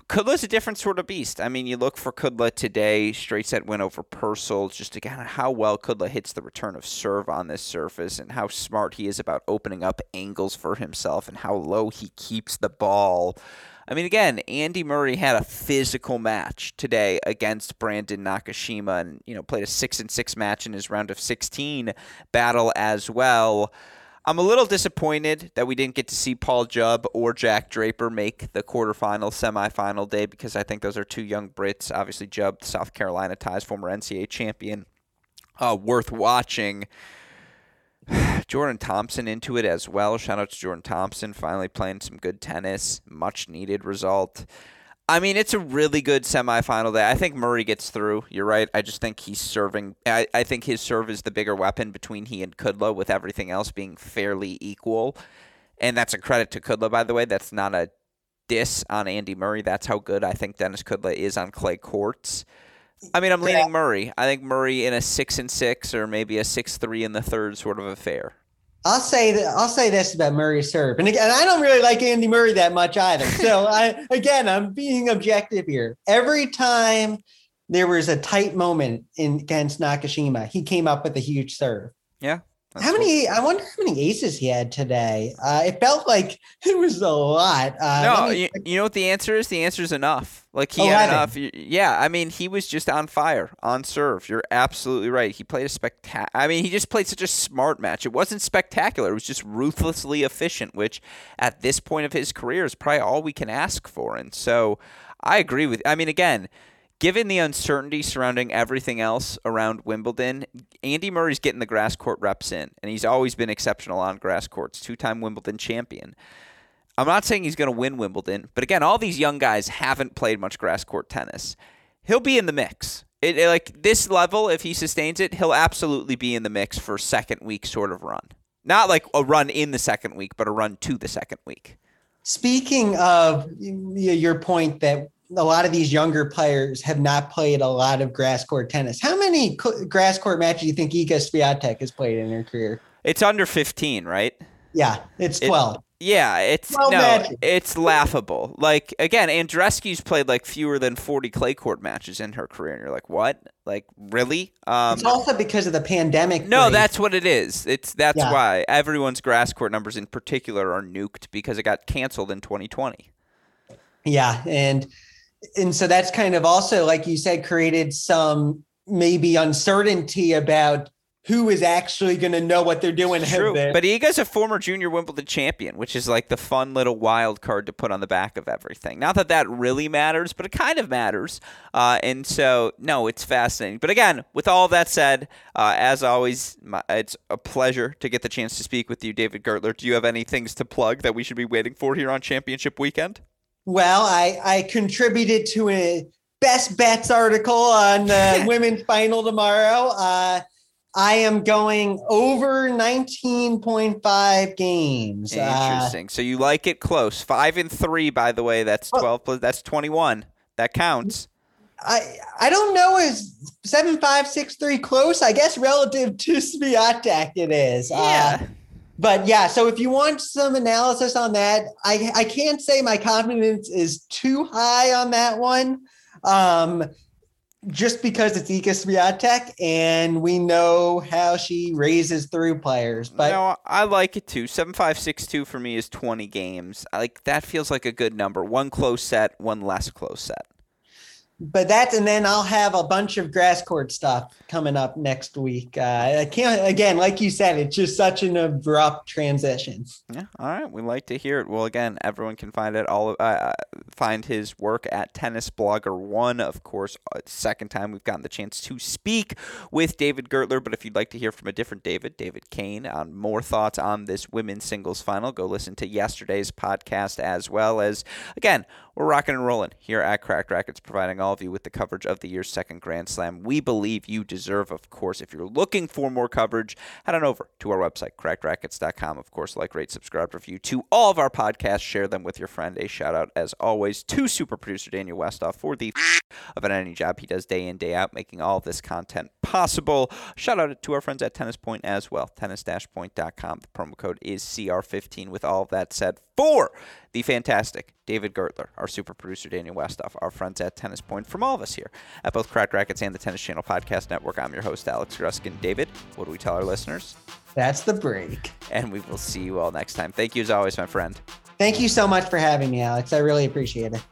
S1: Kudla's a different sort of beast. I mean, you look for Kudla today, straight set win over Purcell, just again how well Kudla hits the return of serve on this surface and how smart he is about opening up angles for himself and how low he keeps the ball. I mean, again, Andy Murray had a physical match today against Brandon Nakashima and, you know, played a six and six match in his round of 16 battle as well. I'm a little disappointed that we didn't get to see Paul Jubb or Jack Draper make the quarterfinal, semifinal day because I think those are two young Brits. Obviously, Jubb, South Carolina ties, former NCAA champion, uh, worth watching. Jordan Thompson into it as well. Shout out to Jordan Thompson, finally playing some good tennis. Much needed result. I mean, it's a really good semifinal day. I think Murray gets through. You're right. I just think he's serving. I, I think his serve is the bigger weapon between he and Kudla, with everything else being fairly equal. And that's a credit to Kudla, by the way. That's not a diss on Andy Murray. That's how good I think Denis Kudla is on clay courts. I mean, I'm leaning Murray. I think Murray in a six and six, or maybe a six three in the third, sort of affair.
S2: I'll say that I'll say this about Murray serve, and again, I don't really like Andy Murray that much either. So I again, I'm being objective here. Every time there was a tight moment in against Nakashima, he came up with a huge serve.
S1: Yeah,
S2: that's how many? Cool. I wonder how many aces he had today. Uh, it felt like it was a lot. Uh,
S1: no, me, you, you, know what the answer is? The answer is enough. Like he 11. had enough. Yeah, I mean he was just on fire on serve. You're absolutely right. He played a spectacular. I mean he just played such a smart match. It wasn't spectacular. It was just ruthlessly efficient, which at this point of his career is probably all we can ask for. And so I agree with. I mean again given the uncertainty surrounding everything else around Wimbledon, Andy Murray's getting the grass court reps in, and he's always been exceptional on grass courts, two time Wimbledon champion. I'm not saying he's going to win Wimbledon, but again, all these young guys haven't played much grass court tennis. He'll be in the mix. It, it, like this level, if he sustains it, he'll absolutely be in the mix for second week sort of run. Not like a run in the second week, but a run to the second week.
S2: Speaking of your point that a lot of these younger players have not played a lot of grass court tennis. How many grass court matches do you think Iga Swiatek has played in her career?
S1: It's under 15, right?
S2: Yeah, it's 12. It,
S1: yeah, it's no, matches. it's laughable. Like again, Andreescu's played like fewer than 40 clay court matches in her career and you're like, "What? Like really?"
S2: Um, It's also because of the pandemic.
S1: No, break. that's what it is. It's that's yeah. why everyone's grass court numbers in particular are nuked because it got canceled in 2020.
S2: Yeah, and and so that's kind of also, like you said, created some maybe uncertainty about who is actually going to know what they're doing.
S1: True, but Iga's a former junior Wimbledon champion, which is like the fun little wild card to put on the back of everything. Not that that really matters, but it kind of matters. Uh, and so, no, it's fascinating. But again, with all that said, uh, as always, my, it's a pleasure to get the chance to speak with you, David Gertler. Do you have any things to plug that we should be waiting for here on Championship Weekend?
S2: Well, I, I contributed to a best bets article on the women's final tomorrow. Uh, I am going over 19.5 games.
S1: Uh, Interesting. Uh, so you like it close. Five and three, by the way. That's 12 plus, that's 21. That counts.
S2: I I don't know is seven five six three close. I guess relative to Swiatek it is.
S1: Yeah. Uh,
S2: but yeah, so if you want some analysis on that, I, I can't say my confidence is too high on that one. Um, just because it's Iga Swiatek and we know how she raises through players. But
S1: no, I like it too. Seven five six two for me is twenty games. Like that feels like a good number. One close set, one less close set
S2: but that's and then I'll have a bunch of grass court stuff coming up next week. Uh, I can't again, like you said, it's just such an abrupt transition.
S1: Yeah, all right, we like to hear it. Well, again, everyone can find it all uh, find his work at Tennis Blogger One. Of course, uh, second time we've gotten the chance to speak with David Gertler. But if you'd like to hear from a different David, David Kane, on more thoughts on this women's singles final, go listen to yesterday's podcast as well as, again, we're rocking and rolling here at Cracked Racquets, providing all of you with the coverage of the year's second Grand Slam. We believe you deserve, of course. If you're looking for more coverage, head on over to our website, crackedracquets.com. Of course, like, rate, subscribe, review to all of our podcasts. Share them with your friend. A shout out, as always, to super producer Daniel Westoff for the of an any job he does day in, day out, making all of this content possible. Shout out to our friends at Tennis Point as well, tennis-point.com. The promo code is CR15. With all of that said, for the fantastic David Gertler, our super producer Daniel Westoff, our friends at Tennis Point, from all of us here at both Cracked Racquets and the Tennis Channel Podcast Network. I'm your host, Alex Gruskin. David, what do we tell our listeners?
S2: That's the break.
S1: And we will see you all next time. Thank you as always, my friend.
S2: Thank you so much for having me, Alex. I really appreciate it.